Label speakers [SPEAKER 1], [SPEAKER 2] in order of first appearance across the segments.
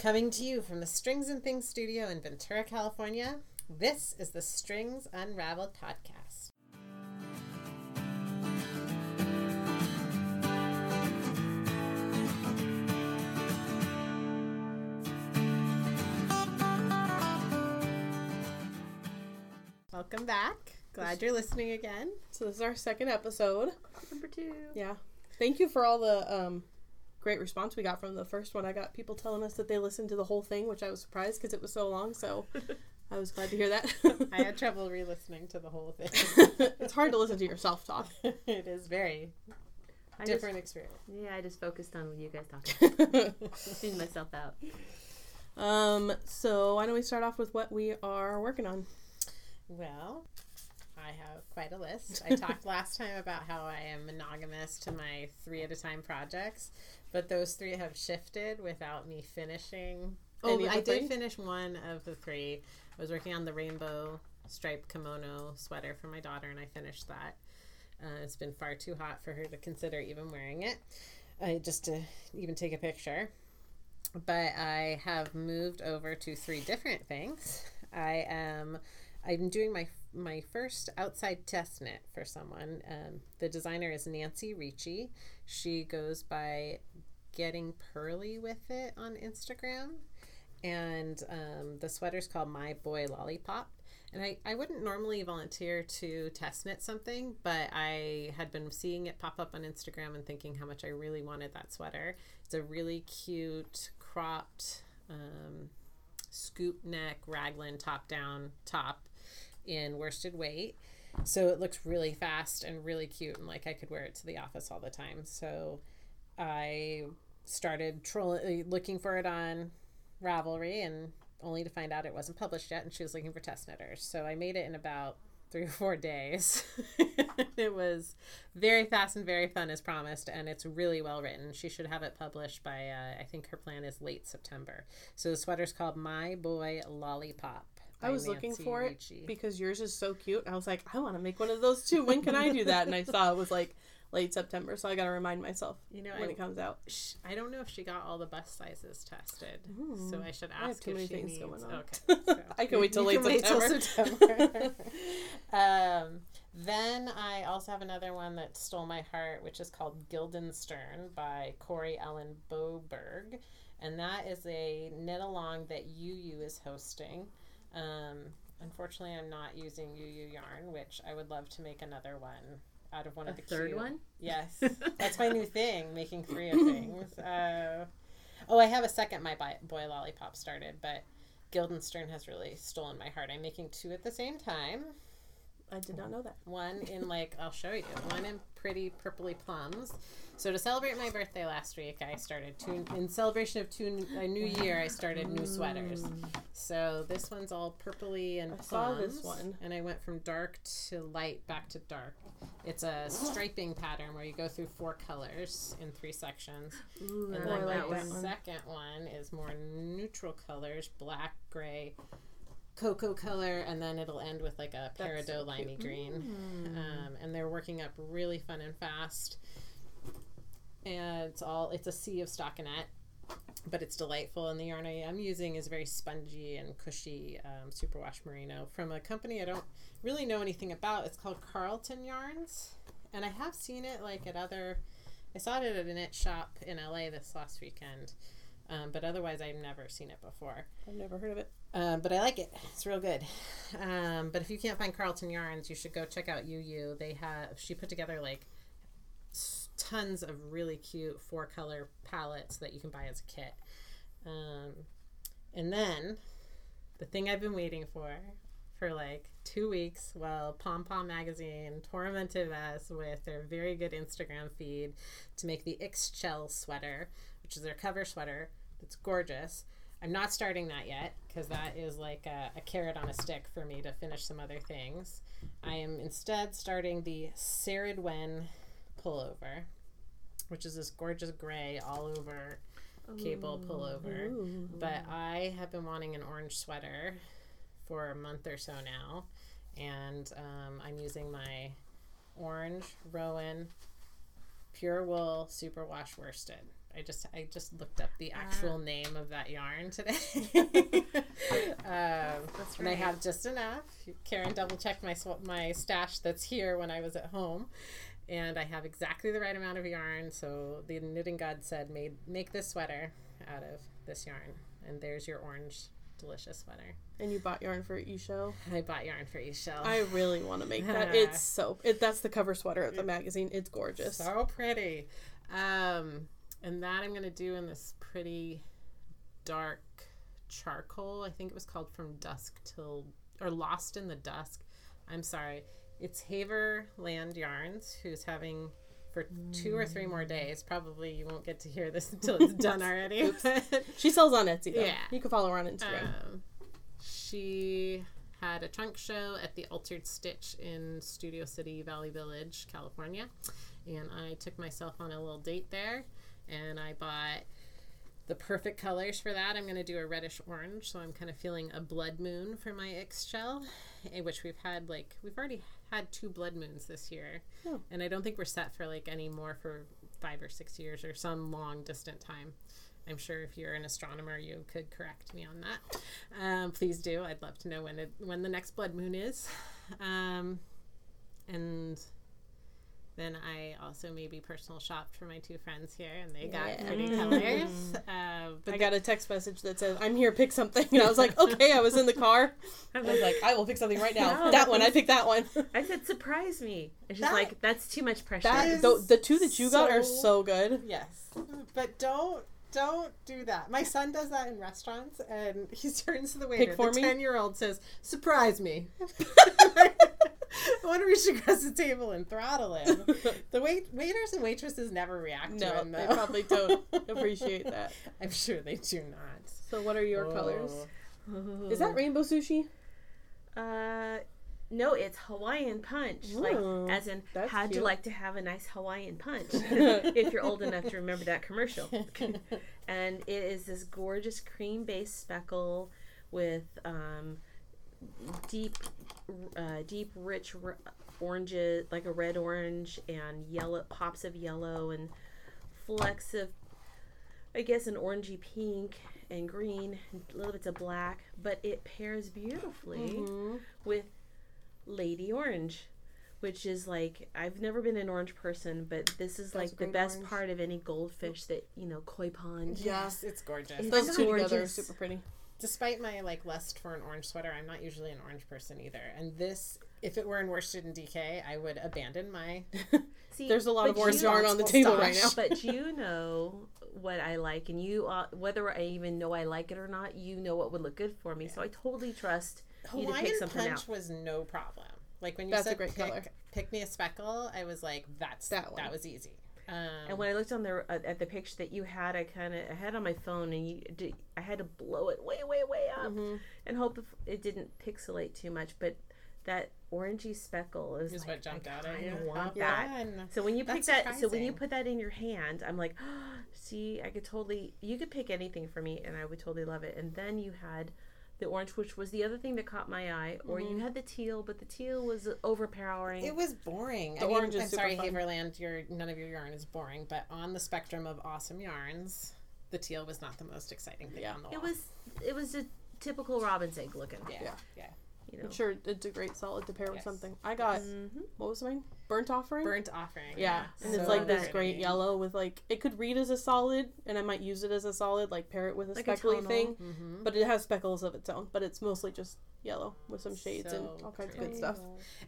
[SPEAKER 1] Coming to you from the Strings and Things studio in Ventura, California, this is the Strings Unraveled podcast. Welcome back. Glad you're listening again.
[SPEAKER 2] So this is our second episode.
[SPEAKER 3] Number two.
[SPEAKER 2] Yeah. Thank you for all the um, great response we got from the first one. I got people telling us that they listened to the whole thing, which I was surprised because it was so long. So I was glad to hear that.
[SPEAKER 1] I had trouble re-listening to the whole thing.
[SPEAKER 2] it's hard to listen to yourself talk.
[SPEAKER 1] it is very
[SPEAKER 3] I
[SPEAKER 1] different experience.
[SPEAKER 3] Yeah, I just focused on what you guys talking. Tuned myself out.
[SPEAKER 2] Um. So why don't we start off with what we are working on?
[SPEAKER 1] Well, I have quite a list. I talked last time about how I am monogamous to my three at a time projects, but those three have shifted without me finishing.
[SPEAKER 2] Oh,
[SPEAKER 1] any of
[SPEAKER 2] I did
[SPEAKER 1] finish one of the three. I was working on the rainbow striped kimono sweater for my daughter, and I finished that. Uh, it's been far too hot for her to consider even wearing it, uh, just to even take a picture. But I have moved over to three different things. I am I'm doing my my first outside test knit for someone. Um, the designer is Nancy Ricci. She goes by getting pearly with it on Instagram, and um, the sweater's called My Boy Lollipop. And I, I wouldn't normally volunteer to test knit something, but I had been seeing it pop up on Instagram and thinking how much I really wanted that sweater. It's a really cute cropped um, scoop neck raglan top down top in worsted weight. So it looks really fast and really cute and like I could wear it to the office all the time. So I started trolling looking for it on Ravelry and only to find out it wasn't published yet and she was looking for test knitters. So I made it in about three or four days. it was very fast and very fun as promised, and it's really well written. She should have it published by, uh, I think her plan is late September. So the sweater's called My Boy Lollipop.
[SPEAKER 2] I was looking
[SPEAKER 1] Nancy
[SPEAKER 2] for it because yours is so cute. I was like, I want to make one of those too. When can I do that? And I saw it was like late September, so I got to remind myself
[SPEAKER 1] You know,
[SPEAKER 2] when
[SPEAKER 1] I,
[SPEAKER 2] it comes out.
[SPEAKER 1] sh- I don't know if she got all the bust sizes tested, so I should ask
[SPEAKER 2] I have too
[SPEAKER 1] if
[SPEAKER 2] many
[SPEAKER 1] she
[SPEAKER 2] things
[SPEAKER 1] needs.
[SPEAKER 2] going on.
[SPEAKER 1] Okay, so
[SPEAKER 2] I can wait till late September.
[SPEAKER 1] September. um, then I also have another one that stole my heart, which is called Guildenstern by Corey Ellen Boberg, and that is a knit along that Ewe Ewe is hosting. Um, unfortunately, I'm not using Ewe Ewe yarn, which I would love to make another one out of one
[SPEAKER 3] A
[SPEAKER 1] of the
[SPEAKER 3] third
[SPEAKER 1] cute-
[SPEAKER 3] one?
[SPEAKER 1] Yes, that's my new thing, making three of things. Uh, oh, I have a second My Boy Lollipop started, but Guildenstern has really stolen my heart. I'm making two at the same time.
[SPEAKER 2] I did not know that.
[SPEAKER 1] One in like I'll show you. One in pretty purpley plums. So to celebrate my birthday last week, I started two in celebration of two a new year. I started new sweaters. So this one's all purpley and
[SPEAKER 2] I
[SPEAKER 1] plums.
[SPEAKER 2] saw this one.
[SPEAKER 1] and I went from dark to light back to dark. It's a striping pattern where you go through four colors in three sections.
[SPEAKER 3] Ooh,
[SPEAKER 1] And then
[SPEAKER 3] like
[SPEAKER 2] like
[SPEAKER 1] my
[SPEAKER 3] that
[SPEAKER 2] that
[SPEAKER 3] one.
[SPEAKER 2] one.
[SPEAKER 1] second one is more neutral colors, black, gray, cocoa color, and then it'll end with like a peridot
[SPEAKER 2] so
[SPEAKER 1] limey green.
[SPEAKER 3] Mm.
[SPEAKER 1] Um, and they're working up really fun and fast. And it's all it's a sea of stockinette, but it's delightful. And the yarn I am using is very spongy and cushy um, superwash merino from a company I don't really know anything about. It's called Carlton Yarns, and I have seen it like at other. I saw it at a knit shop in LA this last weekend, um, but otherwise I've never seen it before.
[SPEAKER 2] I've never heard of it.
[SPEAKER 1] Um, but I like it. It's real good. Um, but if you can't find Carlton Yarns, you should go check out Ewe Ewe. They have she put together like tons of really cute four color palettes that you can buy as a kit. Um, and then the thing I've been waiting for for like two weeks while Pom Pom Magazine tormented us with their very good Instagram feed to make the Ixchel sweater, which is their cover sweater that's gorgeous. I'm not starting that yet because that is like a, a carrot on a stick for me to finish some other things. I am instead starting the Sarid Wen pullover, which is this gorgeous gray all over cable pullover. But I have been wanting an orange sweater for a month or so now, and um, I'm using my orange Rowan pure wool superwash worsted. I just I just looked up the actual name of that yarn today. um,
[SPEAKER 3] That's
[SPEAKER 1] and I have just enough. Karen double checked my my stash that's here when I was at home, and I have exactly the right amount of yarn. So the knitting god said, "Made make this sweater out of this yarn." And there's your orange delicious sweater.
[SPEAKER 2] And you bought yarn for Ixchel.
[SPEAKER 1] I bought yarn for Ixchel.
[SPEAKER 2] I really want to make that. It's so. It, that's the cover sweater of the magazine. It's gorgeous.
[SPEAKER 1] So pretty. Um, and that I'm going to do in this pretty dark charcoal. I think it was called From Dusk Till, or Lost in the Dusk. I'm sorry. It's Haverland Yarns, who's having for two or three more days. Probably you won't get to hear this until it's done already.
[SPEAKER 2] She sells on Etsy. Though.
[SPEAKER 1] Yeah.
[SPEAKER 2] You can follow her on Instagram.
[SPEAKER 1] um, she had a trunk show at the Altered Stitch in Studio City, Valley Village, California. And I took myself on a little date there and I bought the perfect colors for that. I'm going to do a reddish orange. So I'm kind of feeling a blood moon for my Ixchel, eh, which we've had like, we've already had two blood moons this year.
[SPEAKER 2] Oh.
[SPEAKER 1] And I don't think we're set for like any more for five or six years or some long distant time. I'm sure if you're an astronomer, you could correct me on that. Um, please do. I'd love to know when it, when the next blood moon is. Um, and then I also maybe personal shopped for my two friends here, and they got
[SPEAKER 2] Yeah.
[SPEAKER 1] pretty colors. Uh, but
[SPEAKER 2] I got a text message that says, "I'm here. Pick something." And I was like, "Okay." I was in the car. I was like, "I will pick something right now."
[SPEAKER 3] No,
[SPEAKER 2] that
[SPEAKER 3] that
[SPEAKER 2] one. I
[SPEAKER 3] was-
[SPEAKER 2] picked that one.
[SPEAKER 3] I said surprise me. And she's
[SPEAKER 1] That-
[SPEAKER 3] like, that's too much pressure.
[SPEAKER 2] That
[SPEAKER 1] is
[SPEAKER 2] the, the two that you got are
[SPEAKER 1] so-
[SPEAKER 2] so good.
[SPEAKER 1] Yes, but don't don't do that. My son does that in restaurants, and he turns to the waiter.
[SPEAKER 2] for
[SPEAKER 1] the ten year old says, "Surprise me." I wonder if we should the table and throttle him. The wait waiters and waitresses never react to him.
[SPEAKER 2] No,
[SPEAKER 1] they
[SPEAKER 2] probably don't appreciate that.
[SPEAKER 1] I'm sure they do not.
[SPEAKER 2] So, what are your colors?
[SPEAKER 1] Oh.
[SPEAKER 2] Is that rainbow sushi?
[SPEAKER 3] Uh, no, it's Hawaiian punch.
[SPEAKER 2] Ooh,
[SPEAKER 3] like, as in, how'd you like to have a nice Hawaiian punch? if you're old enough to remember that commercial. and it is this gorgeous cream based speckle with um, deep, uh, deep, rich r- oranges, like a red orange, and yellow pops of yellow, and flecks of, I guess, an orangey pink and green, little bits of black. But it pairs beautifully
[SPEAKER 2] Mm-hmm.
[SPEAKER 3] with Lady Orange, which is like I've never been an orange person, but this is
[SPEAKER 2] That's
[SPEAKER 3] like the best
[SPEAKER 2] orange.
[SPEAKER 3] part of any goldfish that you know, koi pond.
[SPEAKER 1] Yes, it's gorgeous.
[SPEAKER 3] It's
[SPEAKER 2] Those two together are super pretty.
[SPEAKER 1] Despite my like lust for an orange sweater, I'm not usually an orange person either. And this, if it were in worsted and DK, I would abandon my.
[SPEAKER 3] See,
[SPEAKER 2] There's a lot of orange yarn on the
[SPEAKER 1] responsible
[SPEAKER 2] table right now.
[SPEAKER 3] but you know what I like, and you uh, whether I even know I like it or not, you know what would look good for me. So I totally trust you to
[SPEAKER 1] Hawaiian
[SPEAKER 3] pick something
[SPEAKER 1] punch
[SPEAKER 3] out.
[SPEAKER 1] was no problem. Like when you
[SPEAKER 2] That's a
[SPEAKER 1] said
[SPEAKER 2] great
[SPEAKER 1] pick,
[SPEAKER 2] color.
[SPEAKER 1] pick me a speckle, I was like, that's
[SPEAKER 2] That one.
[SPEAKER 1] that, was easy. Um,
[SPEAKER 3] And when I looked on the uh, at the picture that you had, I kind of I had on my phone, and you did, I had to blow it way, way, way up,
[SPEAKER 2] Mm-hmm.
[SPEAKER 3] and hope it didn't pixelate too much. But that orangey speckle is,
[SPEAKER 1] is
[SPEAKER 3] like,
[SPEAKER 1] what jumped
[SPEAKER 3] I
[SPEAKER 1] out at
[SPEAKER 3] kinda
[SPEAKER 1] you.
[SPEAKER 3] Want
[SPEAKER 1] How
[SPEAKER 3] that?
[SPEAKER 1] fun.
[SPEAKER 3] So when you pick
[SPEAKER 1] That's
[SPEAKER 3] that, so when you put that in your hand, I'm like, see, I could totally. You could pick anything for me, and I would totally love it. And then you had the orange, which was the other thing that caught my eye, or you had the teal, but the teal was overpowering.
[SPEAKER 1] It was boring.
[SPEAKER 2] The
[SPEAKER 1] I mean,
[SPEAKER 2] orange is
[SPEAKER 1] I'm
[SPEAKER 2] super
[SPEAKER 1] sorry,
[SPEAKER 2] fun.
[SPEAKER 1] Haverland. Your none of your yarn is boring, but on the spectrum of awesome yarns, the teal was not the most exciting thing
[SPEAKER 2] Yeah.
[SPEAKER 1] on the wall.
[SPEAKER 3] it was it was a typical robin's egg looking.
[SPEAKER 1] yeah,
[SPEAKER 2] Yeah.
[SPEAKER 1] yeah.
[SPEAKER 3] You know.
[SPEAKER 2] I'm sure it's a great solid to pair with something. I got
[SPEAKER 3] Mhm.
[SPEAKER 2] what was mine? Burnt offering.
[SPEAKER 1] Burnt offering.
[SPEAKER 2] Yeah, and it's like this great yellow with like it could read as a solid, and I might use it as a solid, like pair it with a
[SPEAKER 3] Like
[SPEAKER 2] speckly
[SPEAKER 3] tonal.
[SPEAKER 2] thing.
[SPEAKER 1] Mm-hmm.
[SPEAKER 2] But it has speckles of its own. But it's mostly just yellow with some shades and all kinds of good stuff.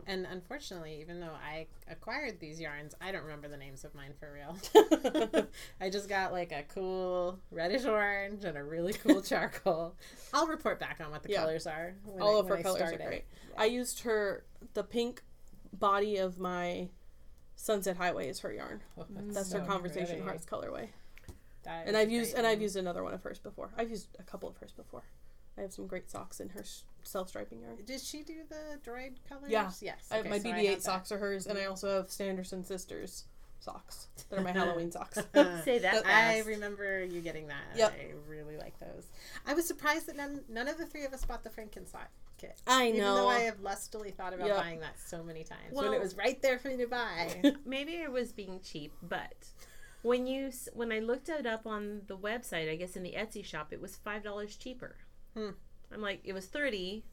[SPEAKER 1] And unfortunately, even though I acquired these yarns, I don't remember the names of mine for real. I just got like a cool reddish orange and a really cool charcoal. I'll report back on what the
[SPEAKER 2] Yeah.
[SPEAKER 1] colors are.
[SPEAKER 2] All
[SPEAKER 1] I,
[SPEAKER 2] of her
[SPEAKER 1] I
[SPEAKER 2] colors
[SPEAKER 1] start
[SPEAKER 2] are great. I used her the pink body of my Sunset Highway is her yarn.
[SPEAKER 1] Oh,
[SPEAKER 2] That's
[SPEAKER 1] so
[SPEAKER 2] her Conversation
[SPEAKER 1] pretty.
[SPEAKER 2] Hearts colorway.
[SPEAKER 1] That
[SPEAKER 2] And I've used
[SPEAKER 1] great.
[SPEAKER 2] and I've used another one of hers before. I've used a couple of hers before. I have some great socks in her self striping yarn.
[SPEAKER 1] Did she do the droid colors?
[SPEAKER 2] Yeah.
[SPEAKER 1] Yes.
[SPEAKER 2] I
[SPEAKER 1] okay,
[SPEAKER 2] my
[SPEAKER 1] so
[SPEAKER 2] BB-8
[SPEAKER 1] have that.
[SPEAKER 2] socks are hers, and I also have Sanderson Sisters socks that are my Halloween socks.
[SPEAKER 3] Say that
[SPEAKER 1] I remember you getting that.
[SPEAKER 2] Yep.
[SPEAKER 1] I really like those. I was surprised that none, none of the three of us bought the Frankenstein kit.
[SPEAKER 2] I
[SPEAKER 1] Even though I have lustily thought about
[SPEAKER 2] Yep.
[SPEAKER 1] buying that so many times when it was right there for me to buy.
[SPEAKER 3] Maybe it was being cheap, but When you when I looked it up on the website, I guess in the Etsy shop, it was five dollars cheaper.
[SPEAKER 1] Hmm.
[SPEAKER 3] I'm like, it was thirty.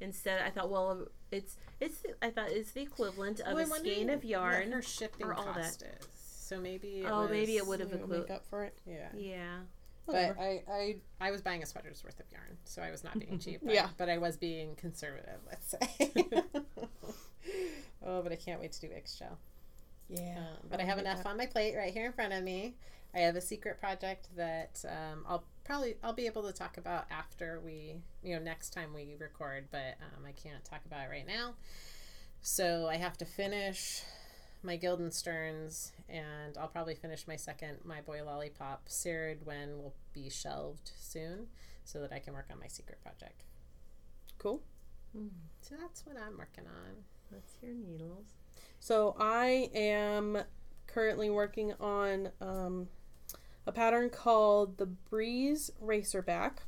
[SPEAKER 3] Instead, I thought, well, it's it's. I thought it's the equivalent of
[SPEAKER 1] Well,
[SPEAKER 3] a
[SPEAKER 1] I'm
[SPEAKER 3] skein of yarn.
[SPEAKER 1] or shipping
[SPEAKER 3] or all that.
[SPEAKER 1] cost is. So maybe. It
[SPEAKER 3] Oh,
[SPEAKER 1] was,
[SPEAKER 3] maybe it would have
[SPEAKER 2] You know,
[SPEAKER 3] equi-
[SPEAKER 2] make up for it.
[SPEAKER 1] Yeah.
[SPEAKER 3] Yeah.
[SPEAKER 2] Whatever.
[SPEAKER 1] But I, I I was buying a sweater's worth of yarn, so I was not being cheap. but-
[SPEAKER 2] Yeah.
[SPEAKER 1] But I was being conservative, let's say. oh, but I can't wait to do Ixchel.
[SPEAKER 2] Yeah.
[SPEAKER 1] Um, but I have enough on my plate right here in front of me. I have a secret project that um, I'll probably I'll be able to talk about after we you know next time we record, but um, I can't talk about it right now. So I have to finish my Guildensterns, and I'll probably finish my second My Boy Lollipop. Sarah Gwen will be shelved soon, so that I can work on my secret project.
[SPEAKER 2] Cool.
[SPEAKER 1] So that's what I'm working on.
[SPEAKER 3] That's your needles.
[SPEAKER 2] So I am currently working on um, a pattern called the Breeze Racerback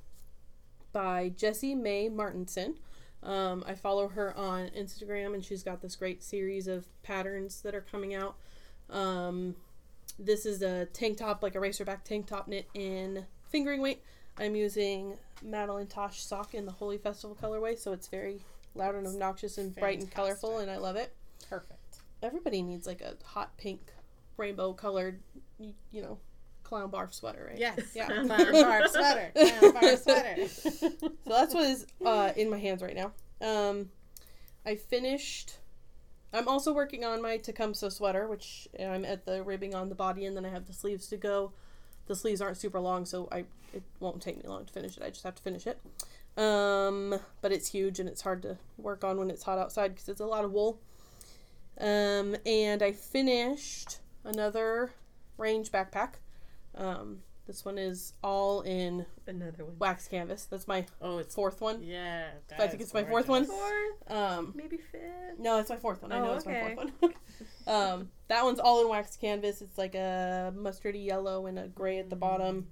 [SPEAKER 2] by Jessie Mae Martinson. Um, I follow her on Instagram, and she's got this great series of patterns that are coming out. Um, this is a tank top, like a racerback tank top knit in fingering weight. I'm using Madeline Tosh sock in the Holy Festival colorway, so it's very loud and obnoxious and bright and colorful, and I love it
[SPEAKER 1] Perfect.
[SPEAKER 2] everybody needs like a hot pink rainbow colored you know clown barf sweater right
[SPEAKER 1] Yes.
[SPEAKER 2] Yeah.
[SPEAKER 1] Clown barb sweater. Clown barb sweater.
[SPEAKER 2] so that's what is uh, in my hands right now um i finished i'm also working on my tecumseh sweater which i'm at the ribbing on the body and then i have the sleeves to go the sleeves aren't super long so i it won't take me long to finish it i just have to finish it um but it's huge and it's hard to work on when it's hot outside because it's a lot of wool um and i finished another range backpack um this one is all in
[SPEAKER 3] Another one.
[SPEAKER 2] wax canvas that's my
[SPEAKER 1] Oh, it's
[SPEAKER 2] fourth one
[SPEAKER 1] yeah.
[SPEAKER 2] I think it's my fourth one.
[SPEAKER 3] Fourth,
[SPEAKER 2] um
[SPEAKER 3] maybe fifth.
[SPEAKER 2] no, it's my fourth one. I
[SPEAKER 3] Oh,
[SPEAKER 2] know it's
[SPEAKER 3] okay.
[SPEAKER 2] my fourth one. um, that one's all in wax canvas. It's like a mustardy yellow and a gray at the bottom.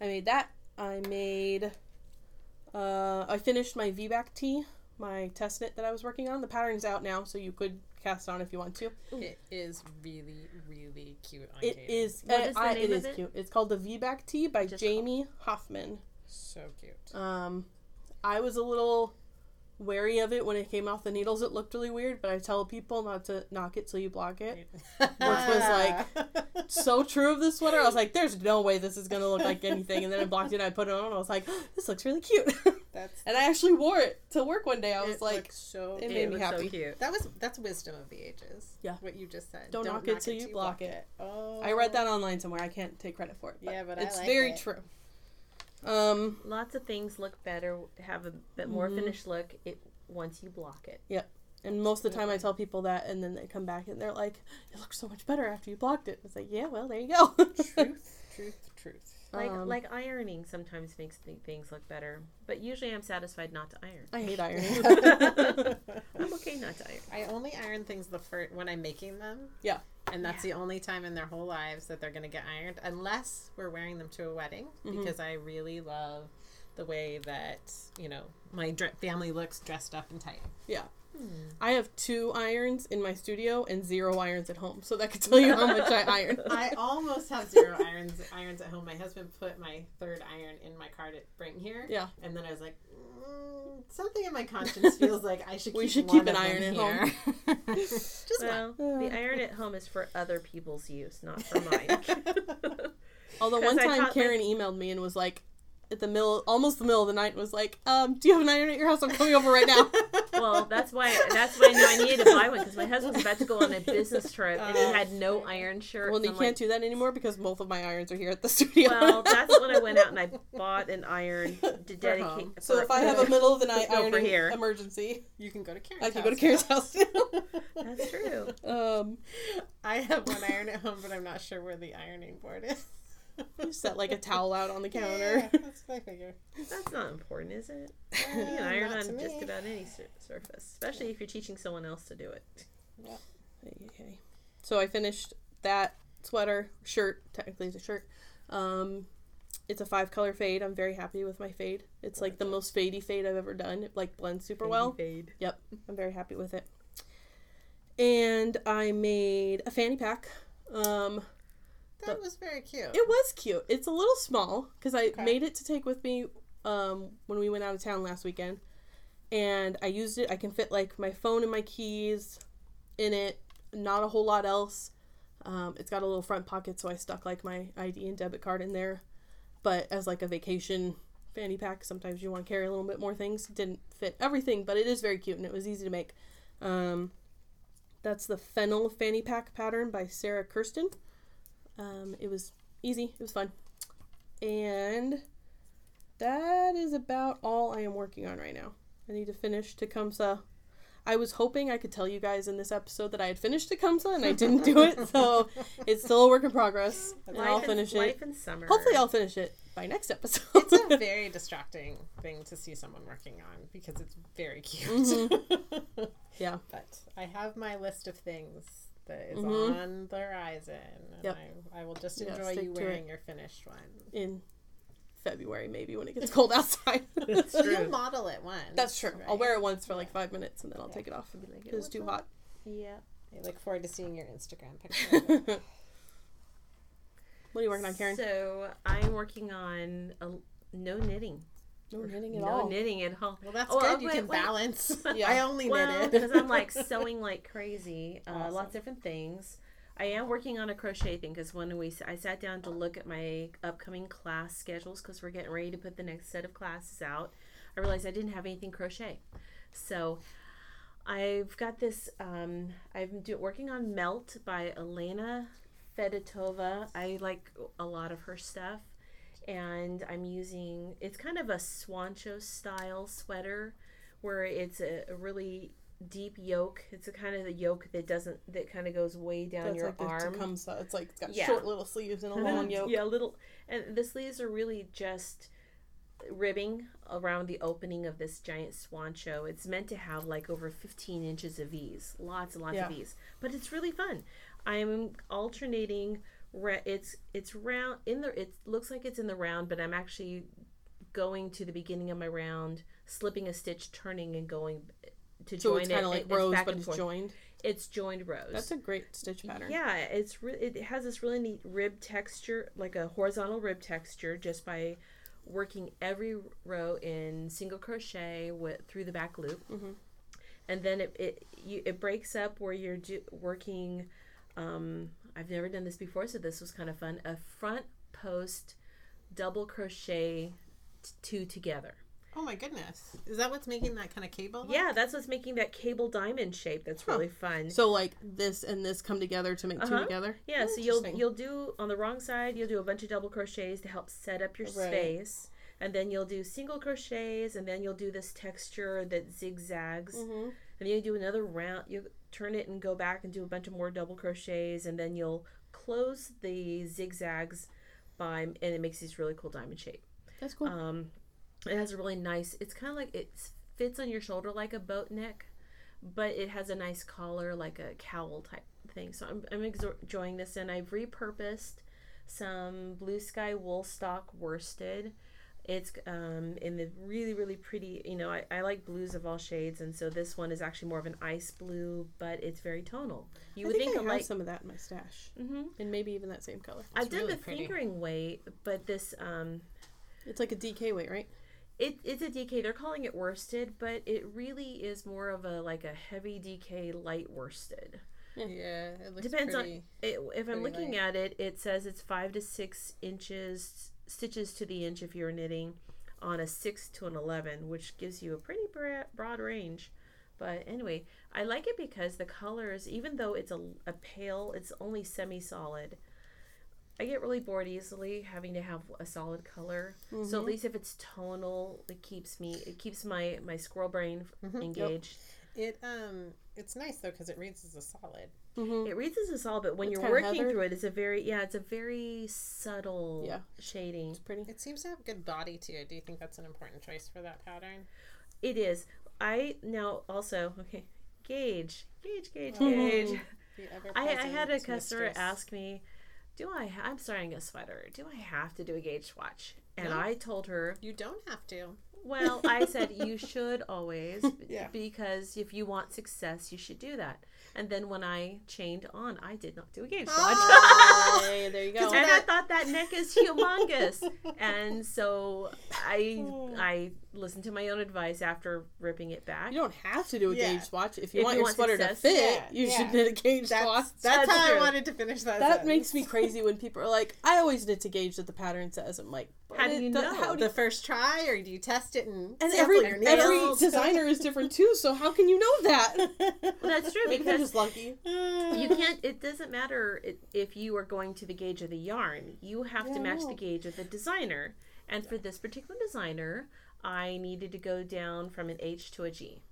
[SPEAKER 2] I made that. I made. Uh, I finished my VBAC tee, my test knit that I was working on. The pattern's out now, so you could cast on if you want to.
[SPEAKER 1] It is really, really cute on
[SPEAKER 2] It
[SPEAKER 1] Kato.
[SPEAKER 2] is.
[SPEAKER 3] What
[SPEAKER 2] uh,
[SPEAKER 3] is the
[SPEAKER 2] I-
[SPEAKER 3] name
[SPEAKER 2] it
[SPEAKER 3] of
[SPEAKER 2] is
[SPEAKER 3] it?
[SPEAKER 2] cute. It's called the VBAC tee by
[SPEAKER 3] Just
[SPEAKER 2] Jamie Hoffman.
[SPEAKER 1] so cute.
[SPEAKER 2] Um, I was a little wary of it when it came off the needles. It looked really weird, but I tell people not to knock it till you block it.
[SPEAKER 1] Which
[SPEAKER 2] was like So true of this sweater. I was like, "There's no way this is gonna look like anything." And then I blocked it. and I put it on. and I was like, "This looks really cute."
[SPEAKER 1] that's
[SPEAKER 2] and I actually wore it to work one day. I was
[SPEAKER 1] it
[SPEAKER 2] like,
[SPEAKER 1] so
[SPEAKER 2] it
[SPEAKER 1] cute.
[SPEAKER 2] made me
[SPEAKER 3] was so
[SPEAKER 2] happy.
[SPEAKER 3] cute.
[SPEAKER 1] That was that's wisdom of the ages.
[SPEAKER 2] Yeah.
[SPEAKER 1] what you just said.
[SPEAKER 2] Don't knock it till you block it.
[SPEAKER 1] Oh,
[SPEAKER 2] I read oh. that online somewhere. I can't take credit for it. But
[SPEAKER 1] Yeah, but I
[SPEAKER 2] it's
[SPEAKER 1] like
[SPEAKER 2] very
[SPEAKER 1] it.
[SPEAKER 2] true. Um,
[SPEAKER 3] Lots of things look better, have a bit more
[SPEAKER 2] Mhm.
[SPEAKER 3] finished look it once you block it. Yep.
[SPEAKER 2] And most of the time I tell people that, and then they come back and they're like, "It looks so much better after you blocked it." It's like, yeah, well, there you go.
[SPEAKER 1] Truth, truth, truth.
[SPEAKER 3] Like
[SPEAKER 2] Um,
[SPEAKER 3] like ironing sometimes makes th- things look better, but usually I'm satisfied not to iron.
[SPEAKER 2] I hate ironing.
[SPEAKER 3] I'm okay not to iron.
[SPEAKER 1] I only iron things the first when I'm making them.
[SPEAKER 2] Yeah.
[SPEAKER 1] And that's the only time in their whole lives that they're going to get ironed, unless we're wearing them to a wedding,
[SPEAKER 2] Mhm.
[SPEAKER 1] because I really love the way that you know my dre- family looks dressed up and tight.
[SPEAKER 2] I have two irons in my studio and zero irons at home, so that could tell you how much I iron.
[SPEAKER 1] I almost have zero irons irons at home. My husband put my third iron in my car to bring here.
[SPEAKER 2] Yeah.
[SPEAKER 1] And then I was like, mm, something in my conscience feels like I should.
[SPEAKER 2] We
[SPEAKER 1] keep
[SPEAKER 2] should
[SPEAKER 1] one
[SPEAKER 2] keep an iron
[SPEAKER 1] them
[SPEAKER 2] at
[SPEAKER 1] here. Just
[SPEAKER 3] Well, the iron at home is for other people's use, not for mine.
[SPEAKER 2] Although one time
[SPEAKER 3] taught my-
[SPEAKER 2] Karen emailed me and was like, at the middle, almost the middle of the night, was like, um, "Do you have an iron at your house? I'm coming over right now."
[SPEAKER 3] Well, that's why that's why I knew I needed to buy one because my husband's about to go on a business trip and he had no iron shirt.
[SPEAKER 2] well, you
[SPEAKER 3] I'm
[SPEAKER 2] can't
[SPEAKER 3] like,
[SPEAKER 2] do that anymore because both of my irons are here at the studio.
[SPEAKER 3] well, that's when I went out and I bought an iron to dedicate.
[SPEAKER 1] home.
[SPEAKER 2] so
[SPEAKER 3] for-
[SPEAKER 2] if I have a middle of the night
[SPEAKER 3] No, for
[SPEAKER 2] ironing
[SPEAKER 3] here.
[SPEAKER 2] emergency,
[SPEAKER 1] you can go to Karen's
[SPEAKER 2] I can
[SPEAKER 1] house.
[SPEAKER 2] go to Karen's house.
[SPEAKER 3] That's true.
[SPEAKER 2] um,
[SPEAKER 1] I have one iron at home, but I'm not sure where the ironing board is.
[SPEAKER 2] You set like a towel out on the
[SPEAKER 1] Yeah,
[SPEAKER 2] counter.
[SPEAKER 1] that's my figure.
[SPEAKER 3] That's not important, is it? You can iron on just
[SPEAKER 1] me.
[SPEAKER 3] about any sur- surface, especially if you're teaching someone else to do it.
[SPEAKER 2] Okay. So I finished that sweater, shirt, technically it's a shirt. Um, it's a five color fade. I'm very happy with my fade. It's like the most fadey fade I've ever done. It like blends super well.
[SPEAKER 3] Fade. Yep.
[SPEAKER 2] I'm very happy with it. And I made a fanny pack. Um,
[SPEAKER 1] That was very cute.
[SPEAKER 2] It was cute. It's a little small because I
[SPEAKER 1] Okay.
[SPEAKER 2] made it to take with me um, when we went out of town last weekend, and I used it. I can fit like my phone and my keys in it. Not a whole lot else. Um, it's got a little front pocket, so I stuck like my ID and debit card in there. But as like a vacation fanny pack, sometimes you want to carry a little bit more things. Didn't fit everything, but it is very cute and it was easy to make. Um, that's the fennel fanny pack pattern by Sarah Kirsten. Um, it was easy. It was fun. And that is about all I am working on right now. I need to finish Tecumseh. I was hoping I could tell you guys in this episode that I had finished Tecumseh and I didn't do it, so it's still a work in progress. And I'll
[SPEAKER 3] Life in-
[SPEAKER 2] finish it.
[SPEAKER 3] Life in summer.
[SPEAKER 2] Hopefully, I'll finish it by next episode.
[SPEAKER 1] it's a very distracting thing to see someone working on because it's very cute.
[SPEAKER 2] yeah.
[SPEAKER 1] but I have my list of things that is
[SPEAKER 2] Mhm.
[SPEAKER 1] on the horizon. And
[SPEAKER 2] Yep.
[SPEAKER 1] I, I will just enjoy
[SPEAKER 2] stick
[SPEAKER 1] you wearing your finished one.
[SPEAKER 2] In February, maybe when it gets cold outside.
[SPEAKER 3] That's
[SPEAKER 1] So
[SPEAKER 3] true.
[SPEAKER 1] you'll model it once.
[SPEAKER 2] That's true. I'll wear it once for like five minutes and then I'll take it off.
[SPEAKER 3] And Be like,
[SPEAKER 2] Because it's too hot.
[SPEAKER 3] Yeah.
[SPEAKER 1] I look forward to seeing your Instagram picture.
[SPEAKER 2] what are you working on, Karen?
[SPEAKER 3] So I'm working on a, no knitting.
[SPEAKER 2] No knitting at
[SPEAKER 3] no
[SPEAKER 2] all.
[SPEAKER 3] knitting at all.
[SPEAKER 1] well, that's
[SPEAKER 3] Oh,
[SPEAKER 1] good.
[SPEAKER 3] oh,
[SPEAKER 1] you
[SPEAKER 3] wait,
[SPEAKER 1] can
[SPEAKER 3] wait.
[SPEAKER 1] balance.
[SPEAKER 2] Yeah.
[SPEAKER 1] I only
[SPEAKER 3] well,
[SPEAKER 1] knitted
[SPEAKER 3] because I'm like sewing like crazy. Uh,
[SPEAKER 1] Awesome.
[SPEAKER 3] Lots of different things. I am working on a crochet thing because when we I sat down to look at my upcoming class schedules because we're getting ready to put the next set of classes out, I realized I didn't have anything crochet. So I've got this. Um, I'm do, working on Melt by Elena Fedotova. I like a lot of her stuff, and I'm using. It's kind of a Swancho style sweater, where it's a, a really deep yoke. It's a kind of the yoke that doesn't that kind of goes way down
[SPEAKER 2] That's
[SPEAKER 3] your
[SPEAKER 2] like
[SPEAKER 3] arm.
[SPEAKER 2] Tecumseh. It's like it's got
[SPEAKER 3] Yeah.
[SPEAKER 2] short little sleeves and a long yoke.
[SPEAKER 3] Yeah, little, and the sleeves are really just ribbing around the opening of this giant swancho. It's meant to have like over 15 inches of V's, lots and lots
[SPEAKER 2] Yeah.
[SPEAKER 3] of V's, but it's really fun. I'm alternating. It's it's round in the. It looks like it's in the round, but I'm actually going to the beginning of my round, slipping a stitch, turning, and going to
[SPEAKER 2] So
[SPEAKER 3] join
[SPEAKER 2] it's
[SPEAKER 3] it.
[SPEAKER 2] kind of like
[SPEAKER 3] It-
[SPEAKER 2] rows, but it's
[SPEAKER 3] forth.
[SPEAKER 2] joined.
[SPEAKER 3] It's joined rows.
[SPEAKER 2] That's a great stitch pattern.
[SPEAKER 3] Yeah, it's re- it has this really neat rib texture, like a horizontal rib texture, just by working every row in single crochet with through the back loop,
[SPEAKER 2] Mhm.
[SPEAKER 3] and then it it you, it breaks up where you're do, working. Um, I've never done this before, so this was kind of fun. A front post double crochet t- two together.
[SPEAKER 1] oh my goodness. Is that what's making that kind of cable? look?
[SPEAKER 3] Yeah, that's what's making that cable diamond shape. That's
[SPEAKER 2] Huh.
[SPEAKER 3] really fun.
[SPEAKER 2] So like this and this come together to make two
[SPEAKER 3] Uh-huh.
[SPEAKER 2] together.
[SPEAKER 3] Yeah, so you'll you'll do on the wrong side, you'll do a bunch of double crochets to help set up your
[SPEAKER 2] Right.
[SPEAKER 3] space. And then you'll do single crochets and then you'll do this texture that zigzags.
[SPEAKER 2] Mm-hmm.
[SPEAKER 3] And then you do another round, you turn it and go back and do a bunch of more double crochets and then you'll close the zigzags by and it makes this really cool diamond shape.
[SPEAKER 2] That's cool.
[SPEAKER 3] Um it has a really nice it's kind of like it fits on your shoulder like a boat neck, but it has a nice collar like a cowl type thing. So I'm, I'm enjoying this, and I've repurposed some blue sky Woolstok worsted. It's um, in the really really pretty. You know, I, I like blues of all shades, and so this one is actually more of an ice blue, but it's very tonal. You
[SPEAKER 2] I
[SPEAKER 3] would
[SPEAKER 2] think,
[SPEAKER 3] think,
[SPEAKER 2] I
[SPEAKER 3] a
[SPEAKER 2] have
[SPEAKER 3] light.
[SPEAKER 2] some of that in my stash,
[SPEAKER 3] hmm
[SPEAKER 2] and maybe even that same color.
[SPEAKER 3] I've done the
[SPEAKER 1] pretty.
[SPEAKER 3] fingering weight, but this um,
[SPEAKER 2] It's like a DK weight, right?
[SPEAKER 3] it, it's a DK. They're calling it worsted, but it really is more of a like a heavy DK light worsted.
[SPEAKER 1] Yeah, it looks
[SPEAKER 3] Depends on- It, if I'm looking
[SPEAKER 1] light.
[SPEAKER 3] at it, it says it's five to six inches stitches to the inch if you're knitting on a six to an eleven, which gives you a pretty broad range. But anyway, I like it because the colors, even though it's a, a pale, it's only semi-solid. I get really bored easily having to have a solid color. So at
[SPEAKER 2] Mhm.
[SPEAKER 3] least if it's tonal, it keeps me, it keeps my my squirrel brain
[SPEAKER 1] Mhm.
[SPEAKER 3] engaged.
[SPEAKER 1] It um, it's nice though because it reads as a solid.
[SPEAKER 2] Mm-hmm.
[SPEAKER 3] It reads as a solid, but when
[SPEAKER 2] It's
[SPEAKER 3] you're working
[SPEAKER 2] heathered.
[SPEAKER 3] through it, it's a very yeah, it's a very subtle
[SPEAKER 2] Yeah.
[SPEAKER 3] shading.
[SPEAKER 2] It's pretty.
[SPEAKER 1] It seems to have good body too. Do you think that's an important choice for that pattern?
[SPEAKER 3] It is. I now also okay. Gauge, gauge, gauge,
[SPEAKER 2] Ooh.
[SPEAKER 3] gauge.
[SPEAKER 1] The
[SPEAKER 3] I, I had a customer
[SPEAKER 1] mistress.
[SPEAKER 3] ask me, "Do I? Ha- I'm starting a sweater. Do I have to do a gauge swatch?" And
[SPEAKER 1] No.
[SPEAKER 3] I told her,
[SPEAKER 1] You don't have to.
[SPEAKER 3] "Well, I said you should always,
[SPEAKER 2] Yeah.
[SPEAKER 3] because if you want success, you should do that." And then when I chained on, I did not do a gauge watch.
[SPEAKER 1] Oh.
[SPEAKER 2] Hey, there you go.
[SPEAKER 3] and I thought that neck is humongous. and so I hmm. I listened to my own advice after ripping it back.
[SPEAKER 2] You don't have to do a
[SPEAKER 1] Yeah.
[SPEAKER 2] gauge watch. If you
[SPEAKER 3] If
[SPEAKER 2] want
[SPEAKER 3] you
[SPEAKER 2] your
[SPEAKER 3] want
[SPEAKER 2] sweater
[SPEAKER 3] success,
[SPEAKER 2] to fit,
[SPEAKER 1] yeah,
[SPEAKER 2] you
[SPEAKER 1] yeah.
[SPEAKER 2] should knit a gauge
[SPEAKER 1] That's,
[SPEAKER 2] watch.
[SPEAKER 1] that's,
[SPEAKER 3] That's
[SPEAKER 1] how
[SPEAKER 3] true.
[SPEAKER 1] I wanted to finish that.
[SPEAKER 2] That
[SPEAKER 1] sentence.
[SPEAKER 2] makes me crazy when people are like, "I always knit to gauge that the pattern says." I'm like,
[SPEAKER 3] How do you
[SPEAKER 2] do-
[SPEAKER 3] know?
[SPEAKER 2] How do
[SPEAKER 1] the first try, or do you test it and
[SPEAKER 2] and every every designer is different too. So how can you know that?
[SPEAKER 3] Well, that's true
[SPEAKER 2] Maybe
[SPEAKER 3] because
[SPEAKER 2] just lucky.
[SPEAKER 3] you can't. It doesn't matter if you are going to the gauge of the yarn. You have
[SPEAKER 2] Yeah,
[SPEAKER 3] to match the gauge of the designer. And for this particular designer, I needed to go down from an H to a G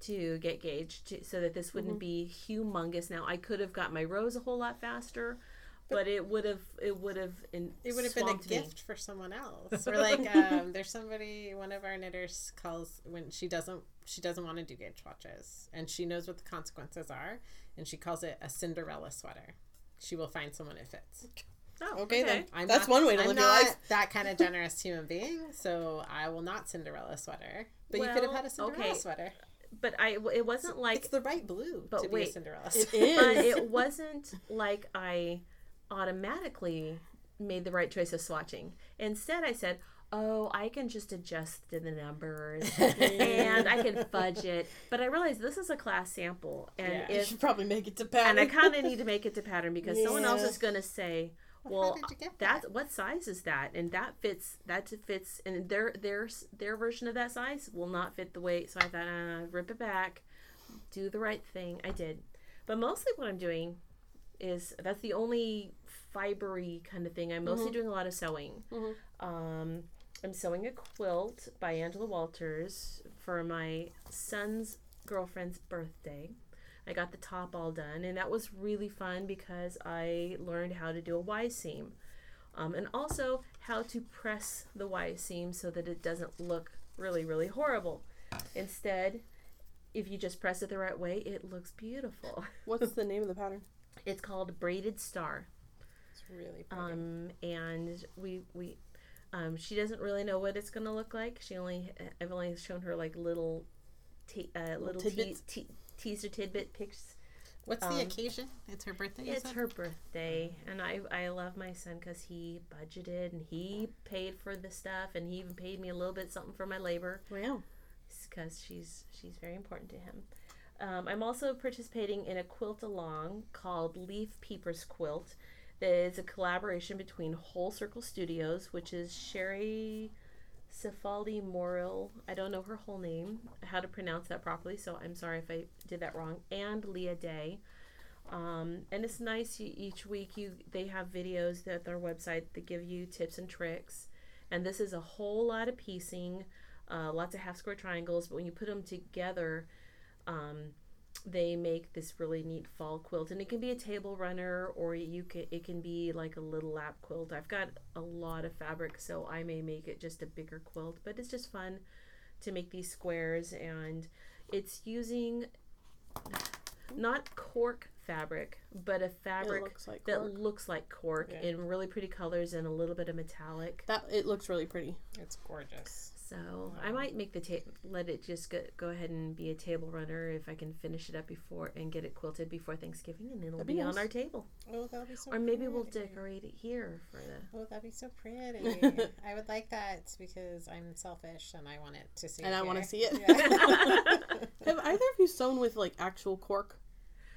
[SPEAKER 3] to get gauged to, so that this
[SPEAKER 2] Mm-hmm.
[SPEAKER 3] wouldn't be humongous. Now I could have got my rows a whole lot faster, but it would have it would have in,
[SPEAKER 1] It would have been a
[SPEAKER 3] me.
[SPEAKER 1] gift for someone else. Or like, um, there's somebody. One of our knitters calls when she doesn't. She doesn't want to do gauge watches, and she knows what the consequences are, and she calls it a Cinderella sweater. She will find someone it fits.
[SPEAKER 3] Oh,
[SPEAKER 2] Okay, then
[SPEAKER 1] I'm
[SPEAKER 2] that's
[SPEAKER 1] not-
[SPEAKER 2] one way to
[SPEAKER 1] I'm
[SPEAKER 2] live your
[SPEAKER 1] not
[SPEAKER 2] life.
[SPEAKER 1] That kind of generous human being, so I will not Cinderella sweater. But you could have had a Cinderella
[SPEAKER 3] okay.
[SPEAKER 1] sweater.
[SPEAKER 3] But I it wasn't like
[SPEAKER 1] it's the right blue
[SPEAKER 3] but
[SPEAKER 1] to be a
[SPEAKER 3] wait,
[SPEAKER 1] Cinderella.
[SPEAKER 2] It
[SPEAKER 1] sweater.
[SPEAKER 3] but it wasn't like I automatically made the right choice of swatching. Instead, I said, "Oh, I can just adjust the numbers and I can fudge it." But I realized this is a class sample, and
[SPEAKER 1] Yeah.
[SPEAKER 2] You should probably make it to pattern. and.
[SPEAKER 3] I kind of need to make it to pattern because someone else is going to say,
[SPEAKER 1] Well,
[SPEAKER 3] "Well,
[SPEAKER 1] did you get
[SPEAKER 3] that
[SPEAKER 1] that?"
[SPEAKER 3] what size is that?" And that fits that fits, and their their their version of that size will not fit the weight. So I thought, uh, rip it back, do the right thing. I did, but mostly what I'm doing is that's the only fibery kind of thing. I'm mostly doing a lot of sewing.
[SPEAKER 2] Mhm.
[SPEAKER 3] Um, I'm sewing a quilt by Angela Walters for my son's girlfriend's birthday. I got the top all done, and that was really fun because I learned how to do a Y seam, um, and also how to press the Y seam so that it doesn't look really, really horrible. Instead, if you just press it the right way, it looks beautiful.
[SPEAKER 2] What's the name of the pattern?
[SPEAKER 3] It's called braided star,
[SPEAKER 1] It's really pretty.
[SPEAKER 3] um, and we we. Um, she doesn't really know what it's gonna look like. She only I've only shown her like little, te- uh, little
[SPEAKER 2] tidbits?
[SPEAKER 3] te- teaser tidbit pics
[SPEAKER 1] What's the
[SPEAKER 3] um,
[SPEAKER 1] occasion? It's her birthday.
[SPEAKER 3] It's her birthday, and I I love my son because he budgeted and he paid for the stuff, and he even paid me a little bit something for my labor
[SPEAKER 2] Wow.
[SPEAKER 3] because she's she's very important to him. Um, I'm also participating in a quilt along called Leaf Peepers Quilt. That is a collaboration between Whole Circle Studios, which is Sheri Cifaldi Morrill. I don't know her whole name, how to pronounce that properly, so I'm sorry if I did that wrong. And Leah Day. Um, and it's nice you, each week you they have videos at their website that give you tips and tricks. And this is a whole lot of piecing, uh, lots of half square triangles. But when you put them together, um, they make this really neat fall quilt. And it can be a table runner, or you can it can be like a little lap quilt. I've got a lot of fabric, so I may make it just a bigger quilt. But it's just fun to make these squares, and it's using not cork fabric, but a fabric
[SPEAKER 2] looks like
[SPEAKER 3] that
[SPEAKER 2] cork.
[SPEAKER 3] looks like cork
[SPEAKER 1] Yeah.
[SPEAKER 3] in really pretty colors and a little bit of metallic.
[SPEAKER 2] That it looks really pretty.
[SPEAKER 1] It's gorgeous.
[SPEAKER 3] So I might make the ta- let it just go, go ahead and be a table runner if I can finish it up before and get it quilted before Thanksgiving, and it'll
[SPEAKER 2] That'd
[SPEAKER 3] be,
[SPEAKER 2] be
[SPEAKER 3] on
[SPEAKER 2] nice.
[SPEAKER 3] our table.
[SPEAKER 1] Oh, that'll be so.
[SPEAKER 3] Or maybe we'll decorate it here for the.
[SPEAKER 1] Oh, that'd be so pretty. I would like that because I'm selfish and I want it to see.
[SPEAKER 2] And I wanna see it.
[SPEAKER 1] Yeah.
[SPEAKER 2] Have either of you sewn with like actual cork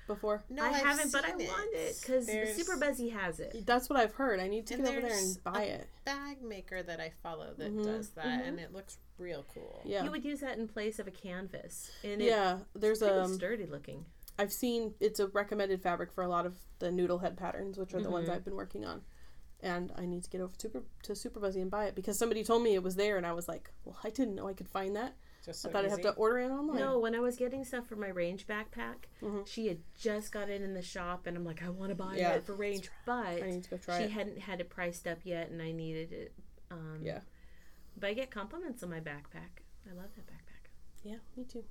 [SPEAKER 2] before?
[SPEAKER 1] no,
[SPEAKER 3] I
[SPEAKER 1] I've
[SPEAKER 3] haven't, but I
[SPEAKER 1] seen
[SPEAKER 3] want it because
[SPEAKER 1] There's
[SPEAKER 3] Super Buzzy has it.
[SPEAKER 2] That's what I've heard. I need to
[SPEAKER 1] And
[SPEAKER 2] get over there and buy
[SPEAKER 1] a
[SPEAKER 2] it.
[SPEAKER 1] bag maker that I follow that
[SPEAKER 2] Mhm,
[SPEAKER 1] does that,
[SPEAKER 2] mhm.
[SPEAKER 1] and it looks real cool.
[SPEAKER 2] Yeah.
[SPEAKER 3] You would use that in place of a canvas, and it,
[SPEAKER 2] yeah, there's
[SPEAKER 3] it's pretty
[SPEAKER 2] um
[SPEAKER 3] sturdy looking.
[SPEAKER 2] I've seen it's a recommended fabric for a lot of the Noodlehead patterns, which are the ones
[SPEAKER 3] Mhm.
[SPEAKER 2] I've been working on. And I need to get over to Super to Super Buzzy and buy it because somebody told me it was there, and I was like, "Well, I didn't know I could find that.
[SPEAKER 1] Just
[SPEAKER 2] I
[SPEAKER 1] so
[SPEAKER 2] thought I'd have to order it online."
[SPEAKER 3] No, when I was getting stuff for my range backpack,
[SPEAKER 2] Mhm.
[SPEAKER 3] she had just got it in the shop, and I'm like, I want to buy
[SPEAKER 2] Yeah.
[SPEAKER 3] it for range, but
[SPEAKER 2] I need to go try
[SPEAKER 3] she
[SPEAKER 2] it.
[SPEAKER 3] hadn't had it priced up yet, and I needed it. Um,
[SPEAKER 2] Yeah.
[SPEAKER 3] But I get compliments on my backpack. I love that backpack.
[SPEAKER 2] Yeah, me too.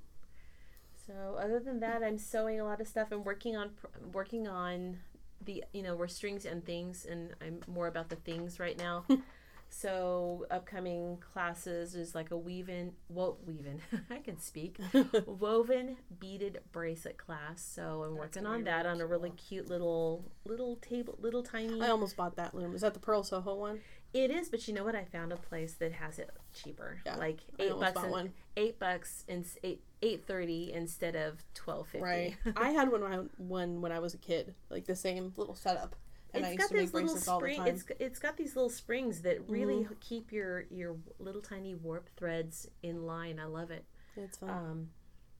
[SPEAKER 3] So other than that, I'm sewing a lot of stuff and working on working on the you know where strings and things, and I'm more about the things right now. So upcoming classes is like a weaving, wo- weaving. I can speak. woven beaded bracelet class. So I'm working on that
[SPEAKER 1] really
[SPEAKER 3] on a really cute little little table, little tiny.
[SPEAKER 2] I almost bought that loom. Is that the Purl Soho one?
[SPEAKER 3] It is, but you know what? I found a place that has it cheaper.
[SPEAKER 2] Yeah,
[SPEAKER 3] like eight bucks.
[SPEAKER 2] one.
[SPEAKER 3] Eight bucks and eight eight thirty instead of twelve fifty.
[SPEAKER 2] Right. I had one when I, one when I was a kid, like the same little setup, and I used
[SPEAKER 3] got
[SPEAKER 2] to make
[SPEAKER 3] these little
[SPEAKER 2] bracelets all the time.
[SPEAKER 3] It's it's got these little springs that really h- keep your your little tiny warp threads in line. I love it.
[SPEAKER 2] It's fun.
[SPEAKER 3] Um,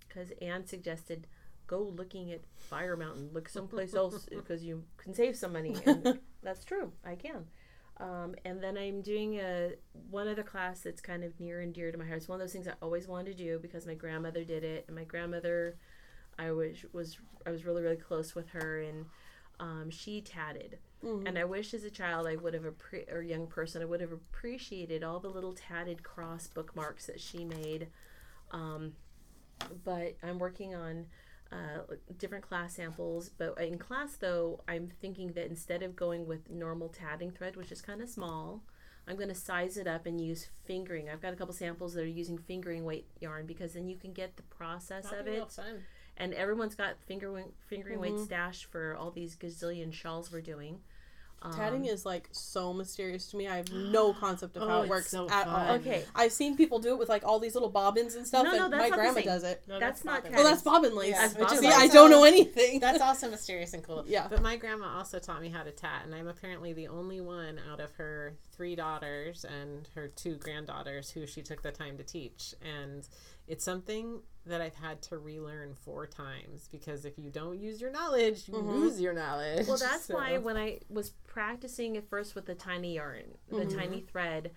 [SPEAKER 3] because Anne suggested go looking at Fire Mountain. Look someplace else because you can save some money. And that's true. I can. Um, and then I'm doing a one other class that's kind of near and dear to my heart. It's one of those things I always wanted to do because my grandmother did it, and my grandmother, I was was I was really really close with her, and um, she tatted.
[SPEAKER 2] Mm-hmm.
[SPEAKER 3] And I wish as a child I would have appre- or young person I would have appreciated all the little tatted cross bookmarks that she made. Um, but I'm working on uh, different class samples. But in class, though, I'm thinking that instead of going with normal tatting thread, which is kind of small, I'm going to size it up and use fingering. I've got a couple samples that are using fingering weight yarn because then you can get the process
[SPEAKER 1] That'd
[SPEAKER 3] of it.
[SPEAKER 1] Fun.
[SPEAKER 3] And everyone's got fingering fingering weight
[SPEAKER 2] Mhm.
[SPEAKER 3] stash for all these gazillion shawls we're doing. Um,
[SPEAKER 2] Tatting is like so mysterious to me. I have no concept of
[SPEAKER 1] Oh,
[SPEAKER 2] how it works
[SPEAKER 1] so
[SPEAKER 2] at
[SPEAKER 1] fun.
[SPEAKER 2] all.
[SPEAKER 3] okay.
[SPEAKER 2] I've seen people do it with like all these little bobbins and stuff,
[SPEAKER 3] No, no,
[SPEAKER 2] and
[SPEAKER 3] that's
[SPEAKER 2] my
[SPEAKER 3] not
[SPEAKER 2] grandma does it.
[SPEAKER 1] No,
[SPEAKER 3] That's not
[SPEAKER 1] bobbin.
[SPEAKER 3] tatting.
[SPEAKER 2] Well, that's bobbin lace.
[SPEAKER 1] Yeah,
[SPEAKER 3] which is
[SPEAKER 2] See,
[SPEAKER 3] also-
[SPEAKER 2] I don't know anything.
[SPEAKER 1] That's also mysterious and cool.
[SPEAKER 2] Yeah.
[SPEAKER 1] But my grandma also taught me how to tat, and I'm apparently the only one out of her three daughters and her two granddaughters who she took the time to teach. And it's something that I've had to relearn four times because if you don't use your knowledge, you
[SPEAKER 2] Mhm.
[SPEAKER 1] lose your knowledge.
[SPEAKER 3] Well, that's
[SPEAKER 1] So-
[SPEAKER 3] why when I was practicing at first with the tiny yarn, the
[SPEAKER 2] Mhm.
[SPEAKER 3] tiny thread,